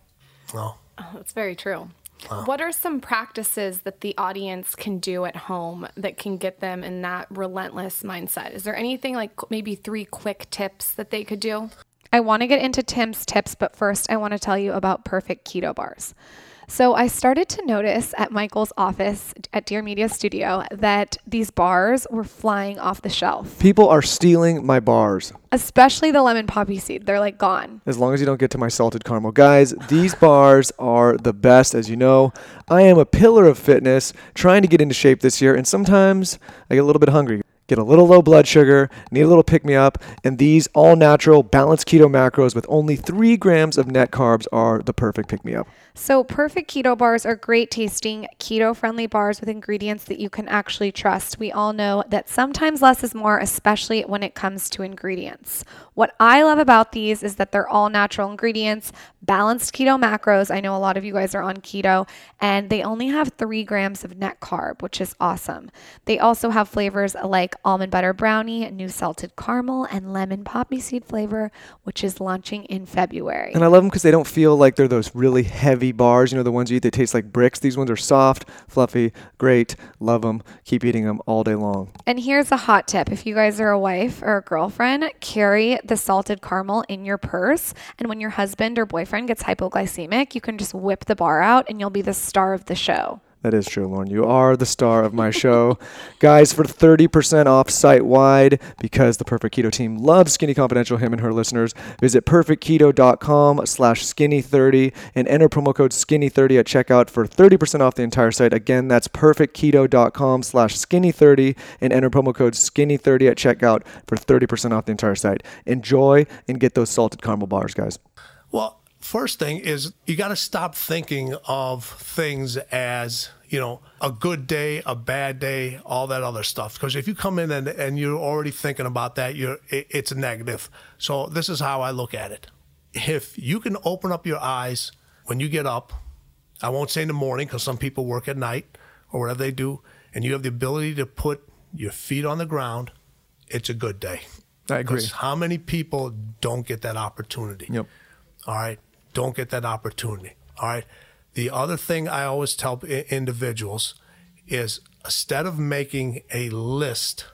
Well, oh, that's very true. What are some practices that the audience can do at home that can get them in that relentless mindset? Is there anything like maybe three quick tips that they could do? I want to get into Tim's tips, but first I want to tell you about Perfect Keto Bars. So I started to notice at Michael's office at Dear Media Studio that these bars were flying off the shelf. People are stealing my bars. Especially the lemon poppy seed. They're like gone. As long as you don't get to my salted caramel. Guys, these bars are the best, as you know. I am a pillar of fitness, trying to get into shape this year, and sometimes I get a little bit hungry get a little low blood sugar, need a little pick me up, and these all natural balanced keto macros with only three grams of net carbs are the perfect pick me up. So, perfect keto bars are great tasting, keto friendly bars with ingredients that you can actually trust. We all know that sometimes less is more, especially when it comes to ingredients. What I love about these is that they're all natural ingredients, balanced keto macros. I know a lot of you guys are on keto, and they only have three grams of net carb, which is awesome. They also have flavors like almond butter brownie, new salted caramel, and lemon poppy seed flavor, which is launching in February. And I love them because they don't feel like they're those really heavy bars. You know, the ones you eat, they taste like bricks. These ones are soft, fluffy, great. Love them. Keep eating them all day long. And here's a hot tip if you guys are a wife or a girlfriend, carry the salted caramel in your purse. And when your husband or boyfriend gets hypoglycemic, you can just whip the bar out and you'll be the star of the show. That is true, Lauryn. You are the star of my show. <laughs> Guys, for 30% off site wide, because the Perfect Keto team loves Skinny Confidential, him and her listeners, visit perfectketo.com slash skinny30 and enter promo code skinny30 at checkout for 30% off the entire site. Again, that's perfectketo.com slash skinny30 and enter promo code skinny30 at checkout for 30% off the entire site. Enjoy and get those salted caramel bars, guys. First thing is you got to stop thinking of things as, you know, a good day, a bad day, all that other stuff. Because if you come in and, and you're already thinking about that, you're, it, it's a negative. So this is how I look at it. If you can open up your eyes when you get up, I won't say in the morning because some people work at night or whatever they do, and you have the ability to put your feet on the ground, it's a good day. I agree. How many people don't get that opportunity? Yep. All right don't get that opportunity. All right. The other thing I always tell individuals is instead of making a list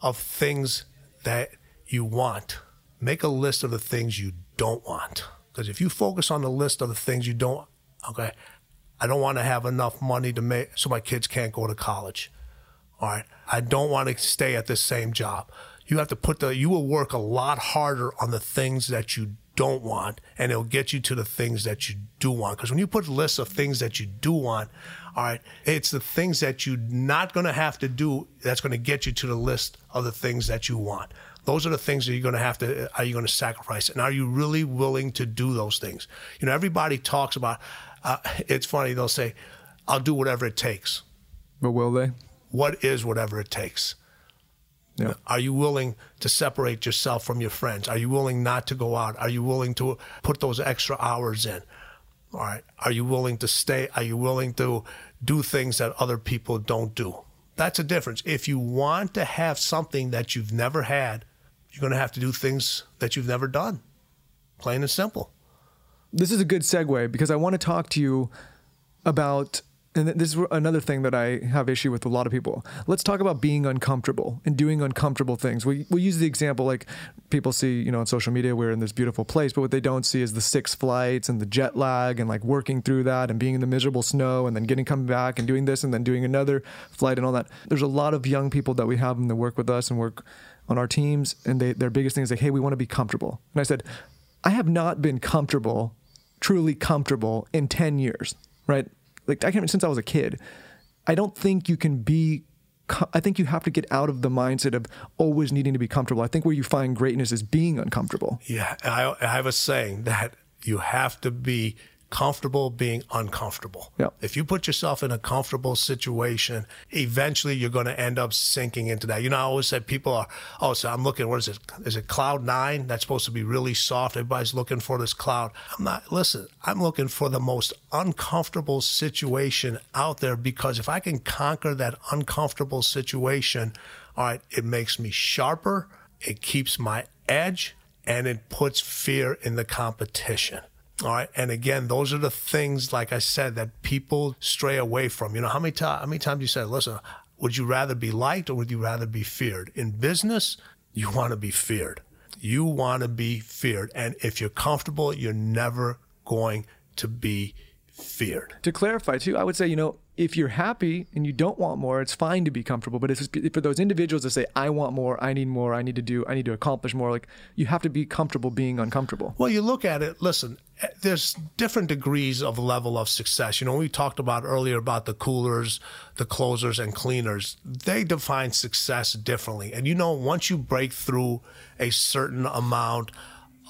of things that you want, make a list of the things you don't want. Because if you focus on the list of the things you don't, okay, I don't want to have enough money to make so my kids can't go to college. All right. I don't want to stay at the same job. You have to put the, you will work a lot harder on the things that you don't want, and it'll get you to the things that you do want. Because when you put lists of things that you do want, all right, it's the things that you're not going to have to do that's going to get you to the list of the things that you want. Those are the things that you're going to have to, are you going to sacrifice? And are you really willing to do those things? You know, everybody talks about, uh, it's funny, they'll say, I'll do whatever it takes. But will they? what is whatever it takes? Yeah. Are you willing to separate yourself from your friends? Are you willing not to go out? Are you willing to put those extra hours in? All right. Are you willing to stay? Are you willing to do things that other people don't do? That's a difference. If you want to have something that you've never had, you're going to have to do things that you've never done. Plain and simple. this is a good segue because I want to talk to you about and this is another thing that I have issue with a lot of people. Let's talk about being uncomfortable and doing uncomfortable things. We we use the example like people see, you know, on social media we're in this beautiful place, but what they don't see is the six flights and the jet lag and like working through that and being in the miserable snow and then getting coming back and doing this and then doing another flight and all that. There's a lot of young people that we have that work with us and work on our teams and they their biggest thing is like, hey, we want to be comfortable. And I said, I have not been comfortable, truly comfortable in 10 years, right? Like I can since I was a kid. I don't think you can be I think you have to get out of the mindset of always needing to be comfortable. I think where you find greatness is being uncomfortable. Yeah, I, I have a saying that you have to be comfortable being uncomfortable. Yeah. If you put yourself in a comfortable situation, eventually you're going to end up sinking into that. You know, I always said people are, oh, so I'm looking, what is it? Is it cloud nine? That's supposed to be really soft. Everybody's looking for this cloud. I'm not, listen, I'm looking for the most uncomfortable situation out there because if I can conquer that uncomfortable situation, all right, it makes me sharper, it keeps my edge, and it puts fear in the competition. All right. And again, those are the things, like I said, that people stray away from. You know, how many, how many times you said, listen, would you rather be liked or would you rather be feared? In business, you want to be feared. You want to be feared. And if you're comfortable, you're never going to be feared. To clarify too, I would say, you know, if you're happy and you don't want more, it's fine to be comfortable. But it's for those individuals that say, I want more, I need more, I need to do, I need to accomplish more, like you have to be comfortable being uncomfortable. Well, you look at it, listen, eh, there's different degrees of level of success. You know, we talked about earlier about the coolers, the closers, and cleaners. They define success differently. And you know, once you break through a certain amount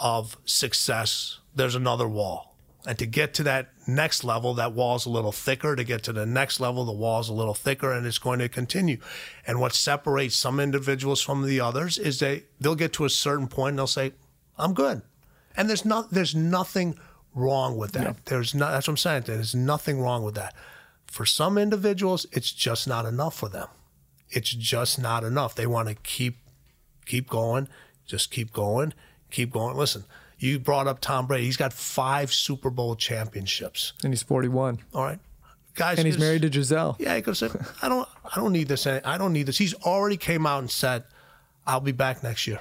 of success, there's another wall. And to get to that next level, that wall's a little thicker. To get to the next level, the wall's a little thicker, and it's going to continue. And what separates some individuals from the others is they they'll get to a certain point and they'll say, "I'm good," and there's not there's nothing wrong with that. There's not. That's what I'm saying. There's nothing wrong with that. For some individuals, it's just not enough for them. It's just not enough. They want to keep keep going, just keep going, keep going. Listen, you brought up Tom Brady. He's got five Super Bowl championships. And he's 41. All right, guys. And he's married to Gisele. Yeah, he said, "I don't, I don't need this. I don't need this." He's already came out and said, "I'll be back next year."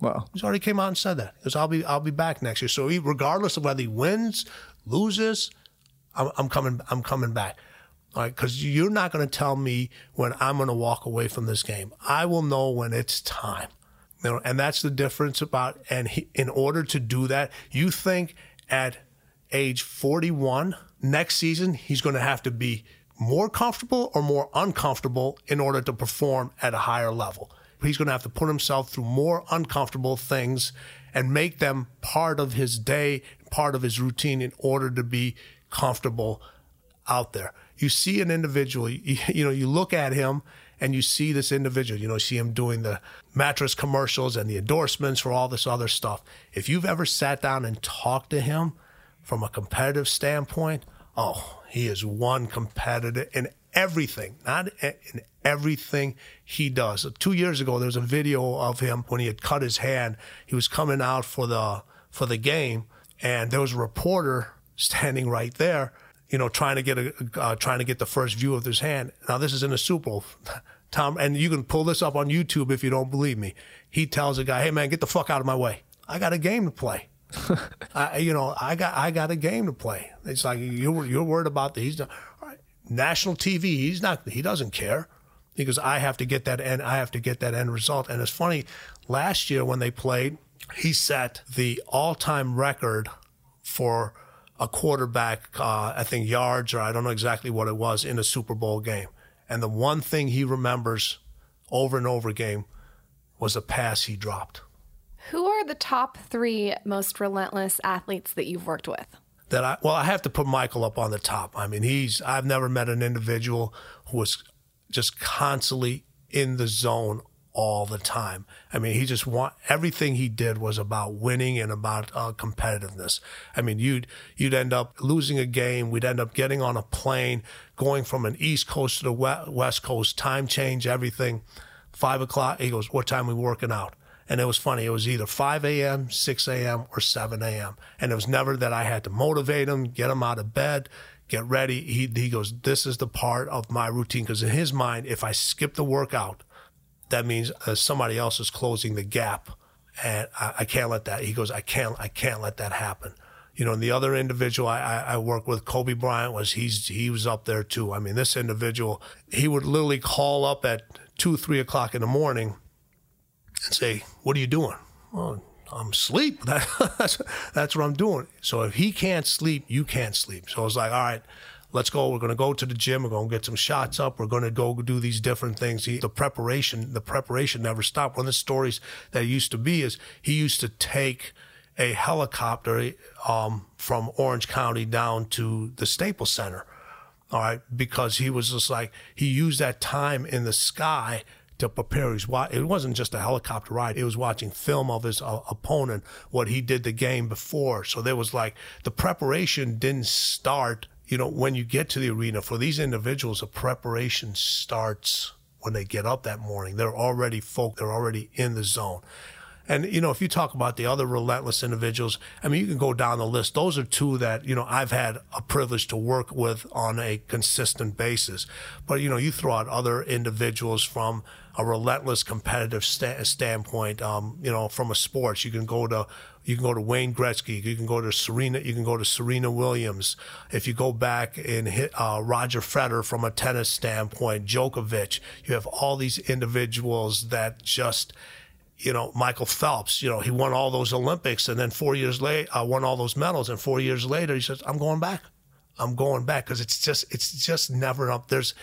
Wow. He's already came out and said that. He goes, "I'll be, I'll be back next year." So he, regardless of whether he wins, loses, I'm, I'm coming, I'm coming back. All right, because you're not going to tell me when I'm going to walk away from this game. I will know when it's time. You know, and that's the difference about. And he, in order to do that, you think at age 41 next season he's going to have to be more comfortable or more uncomfortable in order to perform at a higher level. He's going to have to put himself through more uncomfortable things and make them part of his day, part of his routine in order to be comfortable out there. You see an individual, you, <laughs> you know, you look at him and you see this individual, you know, see him doing the mattress commercials and the endorsements for all this other stuff. If you've ever sat down and talked to him from a competitive standpoint, oh, he is one competitor in everything, not in everything he does. Two years ago, there was a video of him when he had cut his hand. He was coming out for the for the game, and there was a reporter <laughs> standing right there, you know, trying to get a uh, trying to get the first view of this hand. Now this is in the Super Bowl. <laughs> Tom, and you can pull this up on YouTube if you don't believe me. He tells a guy, "Hey man, get the fuck out of my way. I got a game to play." <laughs> I, you know, I got I got a game to play. It's like you're you're worried about the he's not, all right, national TV. He's not. He doesn't care because I have to get that end. I have to get that end result. And it's funny. Last year when they played, he set the all-time record for a quarterback. Uh, I think yards or I don't know exactly what it was in a Super Bowl game. And the one thing he remembers over and over again was a pass he dropped. Who are the top three most relentless athletes that you've worked with? that I well, I have to put Michael up on the top. I mean, he's I've never met an individual who was just constantly in the zone all the time. I mean, he just want everything he did was about winning and about uh, competitiveness. I mean, you'd you'd end up losing a game. We'd end up getting on a plane, going from an East Coast to the West Coast, time change, everything. Five o'clock. He goes, "What time we working out?" And it was funny. It was either 5 a.m., 6 a.m., or 7 a.m. And it was never that I had to motivate him, get him out of bed, get ready. He, he goes, This is the part of my routine. Because in his mind, if I skip the workout, that means uh, somebody else is closing the gap. And I, I can't let that. He goes, I can't, I can't let that happen. You know, and the other individual I, I, I work with, Kobe Bryant, was he's he was up there too. I mean, this individual, he would literally call up at two, three o'clock in the morning and say, "What are you doing?" Well, I'm asleep. That, <laughs> that's that's what I'm doing. So if he can't sleep, you can't sleep. So I was like, all right. Let's go. We're going to go to the gym. We're going to get some shots up. We're going to go do these different things. He, the preparation, the preparation never stopped. One of the stories that used to be is he used to take a helicopter um, from Orange County down to the Staples Center. All right, because he was just like he used that time in the sky to prepare his. It wasn't just a helicopter ride. It was watching film of his uh, opponent, what he did the game before. So there was like the preparation didn't start, you know, when you get to the arena. For these individuals, the preparation starts when they get up that morning. They're already folk, they're already in the zone. And, you know, if you talk about the other relentless individuals, I mean, you can go down the list. Those are two that, you know, I've had a privilege to work with on a consistent basis. But, you know, you throw out other individuals from a relentless competitive sta- standpoint, um, you know, from a sports, you can go to, you can go to Wayne Gretzky, you can go to Serena, you can go to Serena Williams. If you go back and hit uh, Roger Federer from a tennis standpoint, Djokovic, you have all these individuals that just, you know, Michael Phelps, you know, he won all those Olympics and then four years later, uh, won all those medals. And four years later, he says, I'm going back. I'm going back because it's just, it's just never up. There's,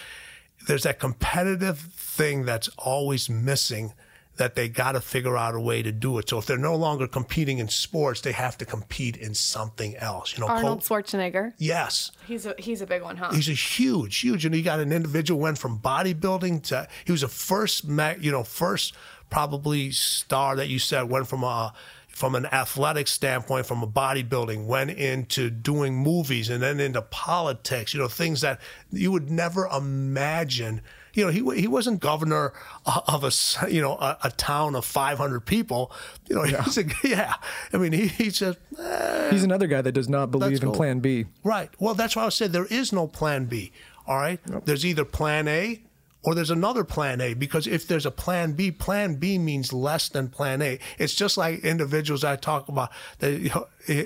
there's that competitive thing that's always missing that they got to figure out a way to do it. So if they're no longer competing in sports, they have to compete in something else. You know, Arnold Col- Schwarzenegger. yes, He's a he's a big one, huh? he's a huge, huge, and he got an individual went from bodybuilding to he was the first, you know, first probably star that you said went from a from an athletic standpoint, from a bodybuilding, went into doing movies and then into politics. You know, things that you would never imagine. You know, he he wasn't governor of a, you know a, a town of 500 people. You know, he's a, <laughs> yeah. I mean, he, he's just eh, He's another guy that does not believe in go. Plan B. Right. Well, that's why I said there is no plan B. All right. There's either plan A or there's another plan A because if there's a plan B, plan B means less than plan A. It's just like individuals I talk about that,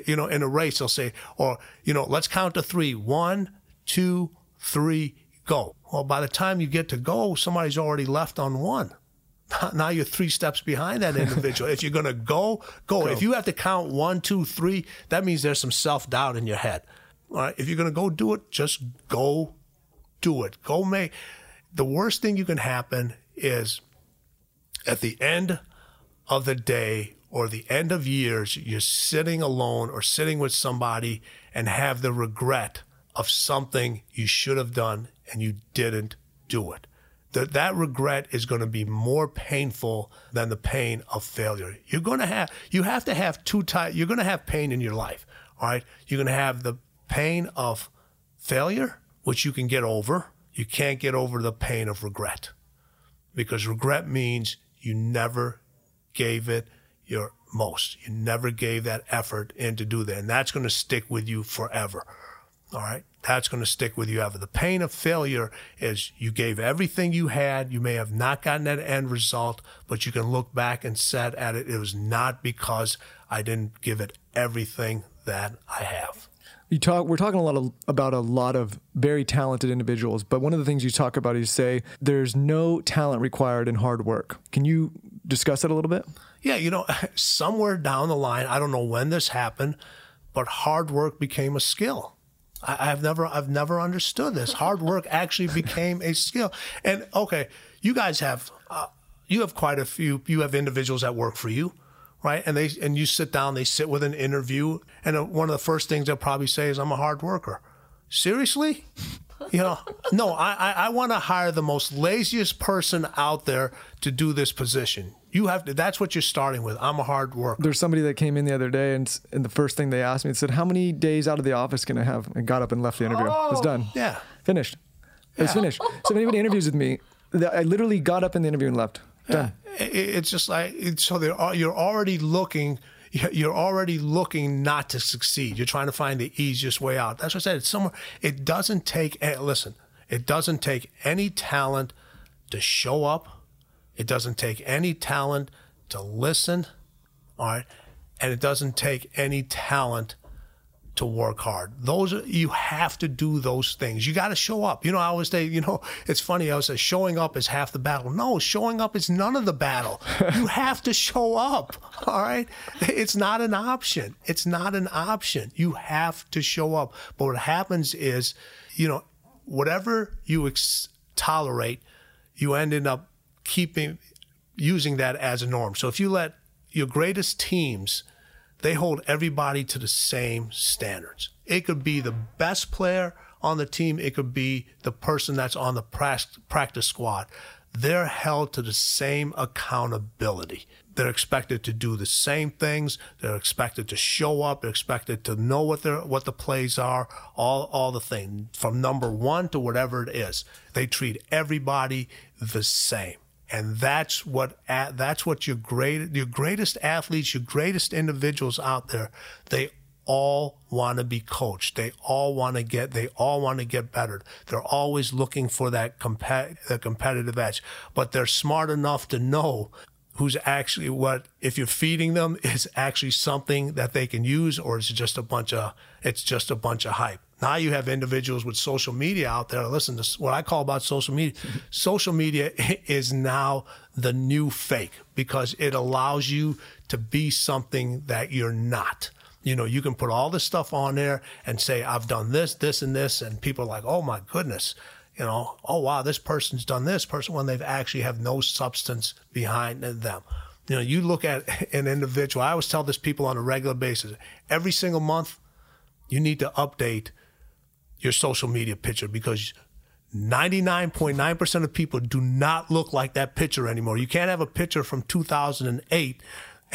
you know, in a race, they'll say, or, you know, let's count to three. One, two, three, go. Well, by the time you get to go, somebody's already left on one. Now you're three steps behind that individual. if you're going to go, go, If you have to count one, two, three, that means there's some self doubt in your head. All right. If you're going to go do it, just go do it. Go make. The worst thing you can happen is at the end of the day or the end of years, you're sitting alone or sitting with somebody and have the regret of something you should have done and you didn't do it. That that regret is going to be more painful than the pain of failure. You're going to have you have to have two types. You're going to have pain in your life. All right. You're going to have the pain of failure, which you can get over. You can't get over the pain of regret because regret means you never gave it your most. You never gave that effort in to do that. And that's going to stick with you forever. All right. That's going to stick with you ever. The pain of failure is you gave everything you had. You may have not gotten that end result, but you can look back and said at it, it was not because I didn't give it everything that I have. You talk. We're talking a lot of, about a lot of very talented individuals, but one of the things you talk about is you say there's no talent required in hard work. Can you discuss that a little bit? Yeah, you know, <laughs> somewhere down the line, I don't know when this happened, but hard work became a skill. I, I've never, I've never understood this. Hard work <laughs> actually became a skill. And okay, you guys have, uh, you have quite a few. You have individuals that work for you, right? And they, and you sit down, they sit with an interview, and uh, one of the first things they'll probably say is, "I'm a hard worker." Seriously? You know, <laughs> no, I, I, I want to hire the most laziest person out there to do this position. You have to. That's what you're starting with. I'm a hard worker. There's somebody that came in the other day, and, and the first thing they asked me, they said, "How many days out of the office can I have?" And got up and left the interview. It was done. Yeah. Finished. It's Yeah. finished. So if anybody interviews with me, I literally got up in the interview and left. It- It's just like it's, so. You're already looking. You're already looking not to succeed. You're trying to find the easiest way out. That's what I said. It's somewhere. It doesn't take. eh, Listen, it doesn't take any talent to show up. It doesn't take any talent to listen. All right, and it doesn't take any talent to work hard. Those are, you have to do those things. You got to show up. You know, I always say, you know, it's funny. I always say, showing up is half the battle. No, showing up is none of the battle. you <laughs> have to show up. All right, it's not an option. It's not an option. You have to show up. But what happens is, you know, whatever you ex- tolerate, you ended up keeping using that as a norm. So if you let your greatest teams they hold everybody to the same standards. It could be the best player on the team, it could be the person that's on the practice squad. They're held to the same accountability. They're expected to do the same things. They're expected to show up. They're expected to know what their what the plays are. All all the things from number one to whatever it is. They treat everybody the same and that's what that's what your great your greatest athletes, your greatest individuals out there, they all want to be coached. They all want to get they all want to get better. They're always looking for that compa- the competitive edge, but they're smart enough to know who's actually what if you're feeding them is actually something that they can use or is it just a bunch of it's just a bunch of hype. Now you have individuals with social media out there. Listen to what I call about social media. <laughs> social media is now the new fake because it allows you to be something that you're not. You know, you can put all this stuff on there and say, I've done this, this, and this. And people are like, oh my goodness, you know, oh wow, this person's done this person when they've actually have no substance behind them. You know, you look at <laughs> an individual, I always tell this people on a regular basis, every single month, you need to update your social media picture because 99.9% of people do not look like that picture anymore. You can't have a picture from 2008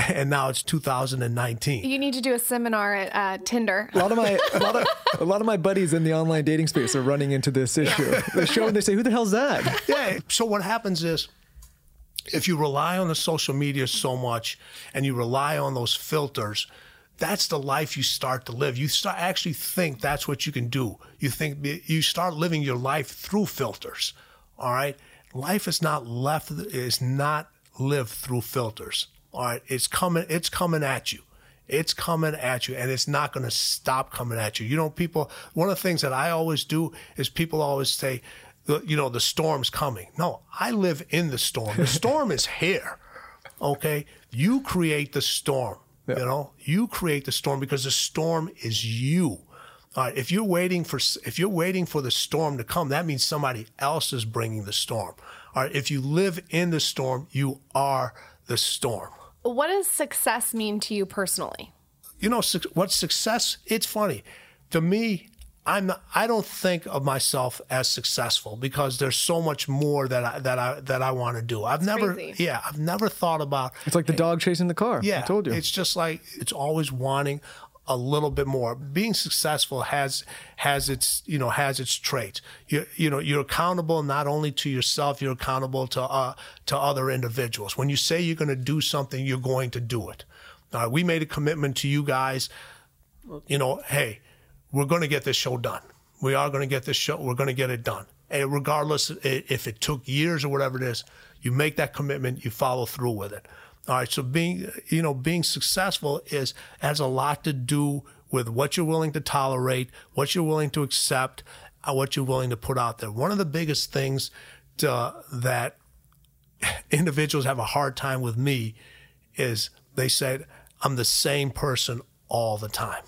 and now it's 2019. You need to do a seminar at uh, Tinder. A lot of my a lot of a lot of my buddies in the online dating space are running into this issue. They show and they say, "Who the hell's that?" yeah. So what happens is if you rely on the social media so much and you rely on those filters, that's the life you start to live. You start actually think that's what you can do. You think you start living your life through filters. All right. Life is not left is not lived through filters. All right. It's coming it's coming at you. It's coming at you and it's not going to stop coming at you. You know, people, one of the things that I always do is people always say, you know, the storm's coming. No, I live in the storm. The storm is here. Okay. You create the storm. You know, you create the storm because the storm is you. All right. If you're waiting for, if you're waiting for the storm to come, that means somebody else is bringing the storm. All right. If you live in the storm, you are the storm. What does success mean to you personally? You know su- what success? It's funny to me. I'm not, I don't think of myself as successful because there's so much more that I that I that I want to do. I've never crazy. yeah, I've never thought about It's like the dog chasing the car. yeah, I told you. It's just like it's always wanting a little bit more. Being successful has has its you know has its traits. You you know you're accountable not only to yourself, you're accountable to uh, to other individuals. When you say you're going to do something, you're going to do it. All right, we made a commitment to you guys. You know, hey, we're going to get this show done. We are going to get this show. We're going to get it done. And regardless if it took years or whatever it is, you make that commitment. You follow through with it. All right. So being, you know, being successful is has a lot to do with what you're willing to tolerate, what you're willing to accept, what you're willing to put out there. One of the biggest things to, that <laughs> individuals have a hard time with me is they said, I'm the same person all the time.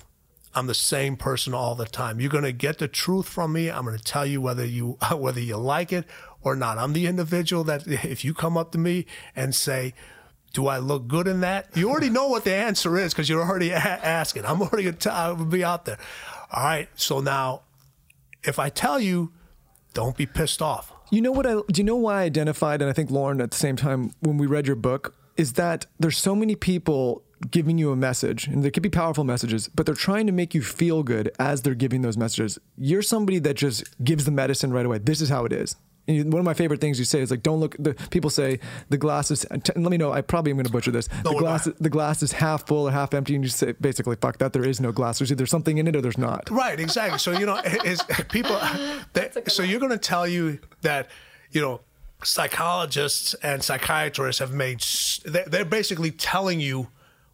I'm the same person all the time. You're going to get the truth from me. I'm going to tell you whether you <laughs> whether you like it or not. I'm the individual that <laughs> if you come up to me and say, "Do I look good in that?" You already know what the answer is because you're already <laughs> a- asking. I'm already going to be out there. All right. So now, if I tell you don't be pissed off. You know what I do you know why I identified and I think Lauryn at the same time when we read your book is that there's so many people giving you a message and they could be powerful messages but they're trying to make you feel good as they're giving those messages. You're somebody that just gives the medicine right away. This is how it is. And one of my favorite things you say is like, don't look. The people say the glass is. and let me know. I probably am going to butcher this. No, the glass. not. The glass is half full or half empty, and you say basically, fuck that. There is no glass. There's either something in it or there's not. Right, exactly. So you know, is people. <laughs> That, so you're going to tell you that you know psychologists and psychiatrists have made. They're basically telling you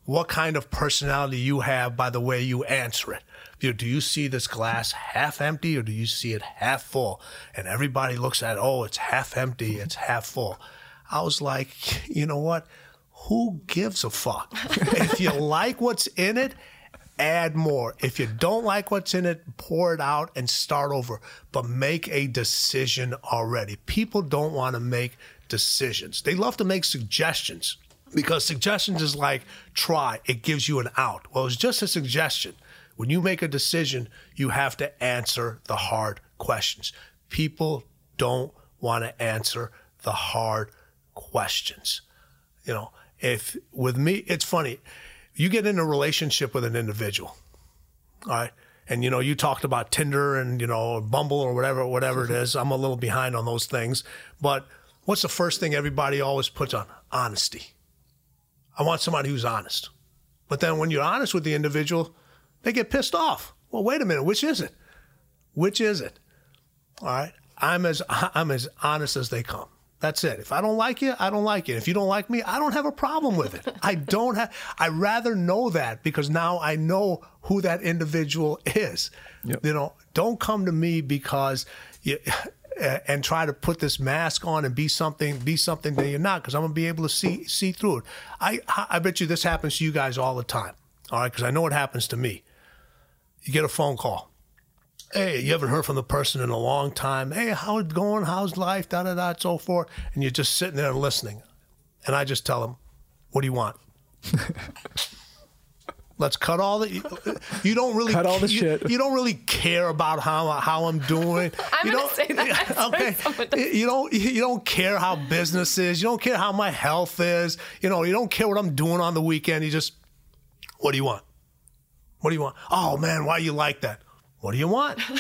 what kind of personality you have by the way you answer it. You know, do you see this glass half empty or do you see it half full? And everybody looks at, oh, it's half empty, it's half full. I was like, you know what? Who gives a fuck? <laughs> if you like what's in it, add more. If you don't like what's in it, pour it out and start over. But make a decision already. People don't want to make decisions. They love to make suggestions because suggestions is like try, it gives you an out. Well, it's just a suggestion. When you make a decision, you have to answer the hard questions. People don't want to answer the hard questions. You know, if with me, it's funny. You get in a relationship with an individual, all right, and you know you talked about Tinder and you know Bumble or whatever, whatever it is. I'm a little behind on those things, but what's the first thing everybody always puts on? Honesty. I want somebody who's honest. But then when you're honest with the individual, they get pissed off. Well, wait a minute, which is it? Which is it? All right. I'm as I'm as honest as they come. That's it. If I don't like you, I don't like you. If you don't like me, I don't have a problem with it. I don't have I rather know that because now I know who that individual is. You know, don't come to me because you and try to put this mask on and be something be something that you're not because I'm to be able to see see through it. I I bet you this happens to you guys all the time. All right, because I know it happens to me. You get a phone call hey, you haven't heard from the person in a long time. Hey, how's it going? How's life? Da da da, so forth. And you're just sitting there listening. And I just tell them, what do you want? <laughs> Let's cut all the. You, you don't really Cut all the you- shit. You don't really care about how how I'm doing. <laughs> I'm you gonna don't, say that. <laughs> I Okay. swear someone does. You don't you don't care how business is. You don't care how my health is. You know. You don't care what I'm doing on the weekend. You just. What do you want? What do you want? Oh man, why you like that? What do you want? <laughs>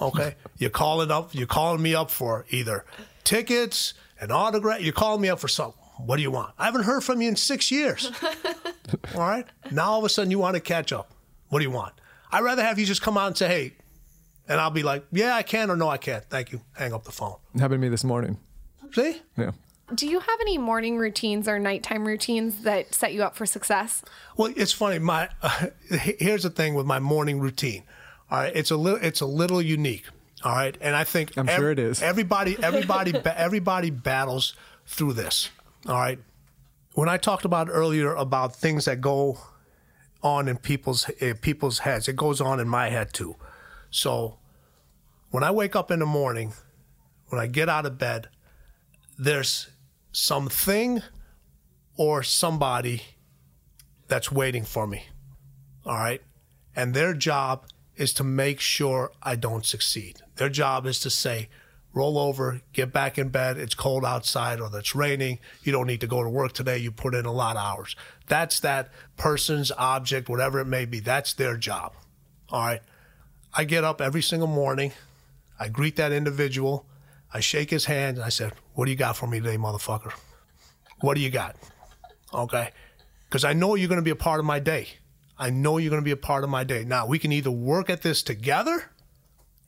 Okay, you're calling up. You're calling me up for either tickets, an autograph. You're calling me up for something. What do you want? I haven't heard from you in six years. <laughs> All right. Now all of a sudden you want to catch up. What do you want? I'd rather have you just come out and say, "Hey," and I'll be like, "Yeah, I can," or "No, I can't." Thank you. Hang up the phone. It happened to me this morning. See? Yeah. Do you have any morning routines or nighttime routines that set you up for success? Well, it's funny. My <laughs> uh, here's the thing with my morning routine. All right, it's a little it's a little unique. All right, and I think I'm sure it is. Everybody, everybody, <laughs> everybody battles through this. All right. When I talked about earlier about things that go on in people's uh, people's heads, it goes on in my head too. So when I wake up in the morning, when I get out of bed, there's something or somebody that's waiting for me. All right. And their job is to make sure I don't succeed. Their job is to say, roll over, get back in bed. It's cold outside or it's raining. You don't need to go to work today. You put in a lot of hours. That's that person's object, whatever it may be. That's their job. All right. I get up every single morning. I greet that individual. I shake his hand and I said, What do you got for me today, motherfucker? What do you got? Okay. Because I know you're going to be a part of my day. I know you're going to be a part of my day. Now, we can either work at this together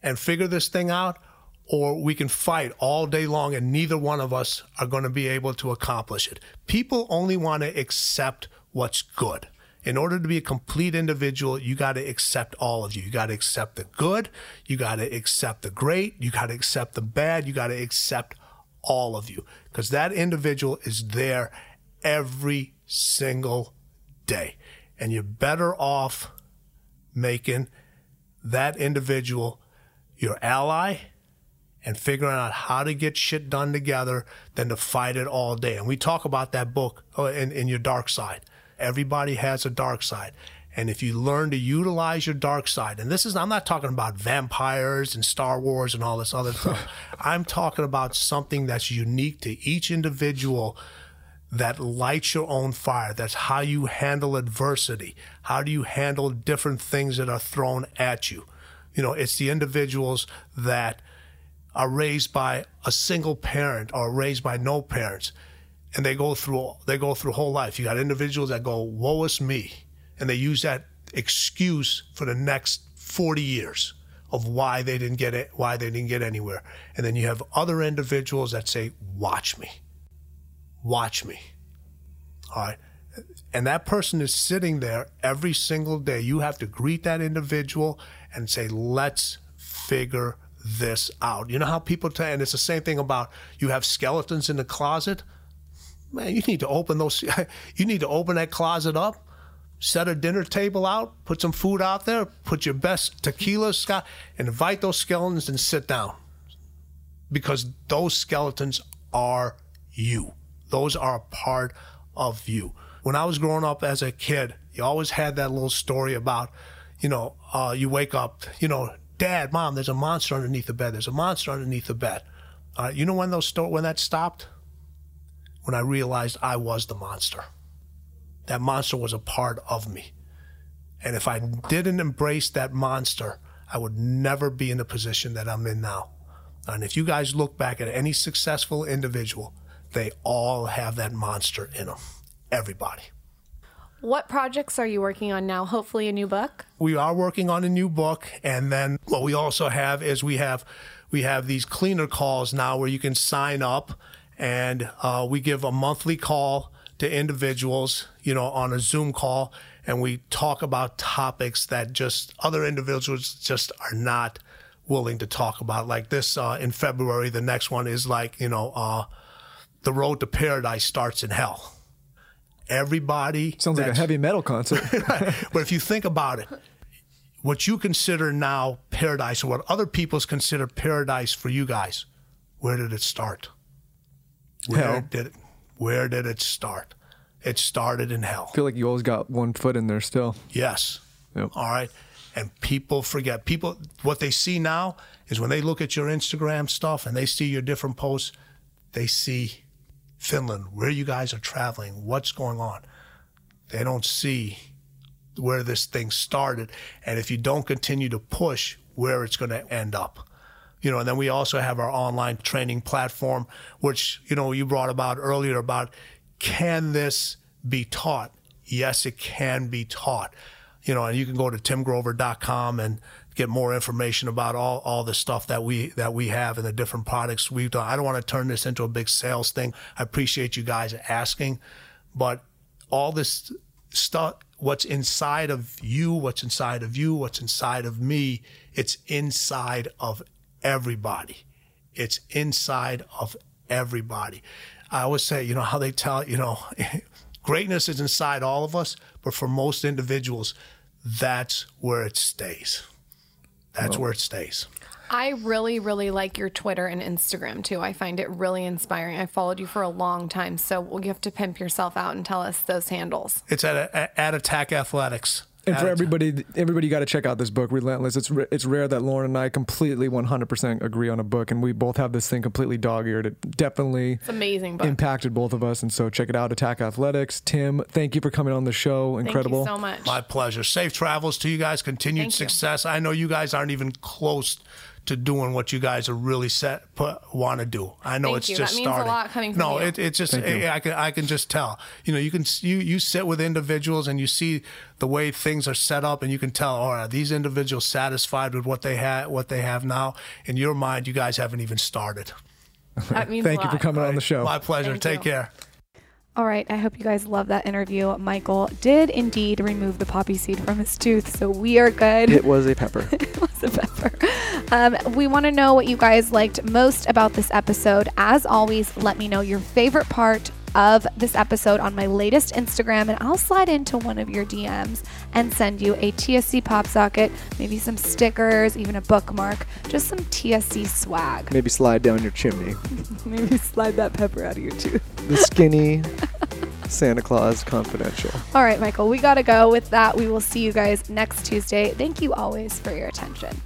and figure this thing out, or we can fight all day long and neither one of us are going to be able to accomplish it. People only want to accept what's good. In order to be a complete individual, you got to accept all of you. You got to accept the good, you got to accept the great, you got to accept the bad, you got to accept all of you because that individual is there every single day. And you're better off making that individual your ally and figuring out how to get shit done together than to fight it all day. And we talk about that book uh, in, in your dark side. Everybody has a dark side. And if you learn to utilize your dark side, and this is, I'm not talking about vampires and Star Wars and all this other <laughs> stuff. I'm talking about something that's unique to each individual that lights your own fire. That's how you handle adversity. How do you handle different things that are thrown at you? You know, it's the individuals that are raised by a single parent or raised by no parents and they go through they go through whole life. You got individuals that go, "Woe is me," and they use that excuse for the next 40 years of why they didn't get it, why they didn't get anywhere. And then you have other individuals that say, "Watch me, watch me." All right. And that person is sitting there every single day. You have to greet that individual and say, let's figure this out. You know how people tell, and it's the same thing about you have skeletons in the closet man, you need to open those. <laughs> You need to open that closet up, set a dinner table out, put some food out there, put your best tequila, Scott, invite those skeletons and sit down, because those skeletons are you. Those are a part of you. When I was growing up as a kid, you always had that little story about, you know, uh, you wake up, you know, Dad, Mom, there's a monster underneath the bed. There's a monster underneath the bed. Uh, you know when those sto- when that stopped? when I realized I was the monster. That monster was a part of me. And if I didn't embrace that monster, I would never be in the position that I'm in now. And if you guys look back at any successful individual, they all have that monster in them. Everybody. What projects are you working on now? Hopefully, a new book. We are working on a new book, and then what we also have is we have we have these cleaner calls now where you can sign up and uh, we give a monthly call to individuals, you know, on a Zoom call, and we talk about topics that just other individuals just are not willing to talk about. Like this uh, in February, the next one is like, you know, uh, the road to paradise starts in hell. Everybody sounds like a heavy metal concert. <laughs> but if you think about it, what you consider now paradise, or what other people consider paradise for you guys, where did it start? Where Hell. did it, where did it start? It started in hell. I feel like you always got one foot in there still. Yes. Yep. All right. And people forget. People, what they see now is when they look at your Instagram stuff and they see your different posts, they see Finland, where you guys are traveling, what's going on. They don't see where this thing started. And if you don't continue to push, where it's going to end up. You know, and then we also have our online training platform, which, you know, you brought about earlier about can this be taught? Yes, it can be taught. You know, and you can go to timgrover.com and get more information about all, all the stuff that we that we have and the different products we've done. I don't want to turn this into a big sales thing. I appreciate you guys asking, but all this stuff what's inside of you, what's inside of you, what's inside of me, it's inside of everybody. It's inside of everybody. I always say, you know, how they tell, you know, <laughs> greatness is inside all of us, but for most individuals, that's where it stays. That's where it stays. I really, really like your Twitter and Instagram too. I find it really inspiring. I followed you for a long time, so you have to pimp yourself out and tell us those handles. It's at, at Attack Athletics. And for Attack- everybody, everybody got to check out this book, Relentless. It's it's rare that Lauryn and I completely 100% agree on a book, and we both have this thing completely dog-eared. It definitely It's amazing book. impacted both of us, and so check it out. Attack Athletics. Tim, thank you for coming on the show. Incredible. Thank you so much. My pleasure. Safe travels to you guys. Continued Thank you. success. I know you guys aren't even close to doing what you guys are really set put, want to do. I know Thank it's you. just That means a starting. lot coming from no, you. it it just Thank you. I, I can I can just tell. You know, you can you you sit with individuals and you see the way things are set up, and you can tell. Oh, All right, these individuals satisfied with what they had what they have now. In your mind, you guys haven't even started. That means Thank a you for lot. coming on the show. My pleasure. Thank Take you. care. All right, I hope you guys love that interview. Michael did indeed remove the poppy seed from his tooth, so we are good. It was a pepper. <laughs> it was a pepper. Um, we want to know what you guys liked most about this episode. As always, let me know your favorite part of this episode on my latest Instagram, and I'll slide into one of your DMs and send you a TSC pop socket, maybe some stickers, even a bookmark, just some TSC swag. Maybe slide down your chimney. <laughs> Maybe slide that pepper out of your tooth. The skinny <laughs> Santa Claus Confidential. All right, Michael, we got to go. With that, we will see you guys next Tuesday. Thank you always for your attention.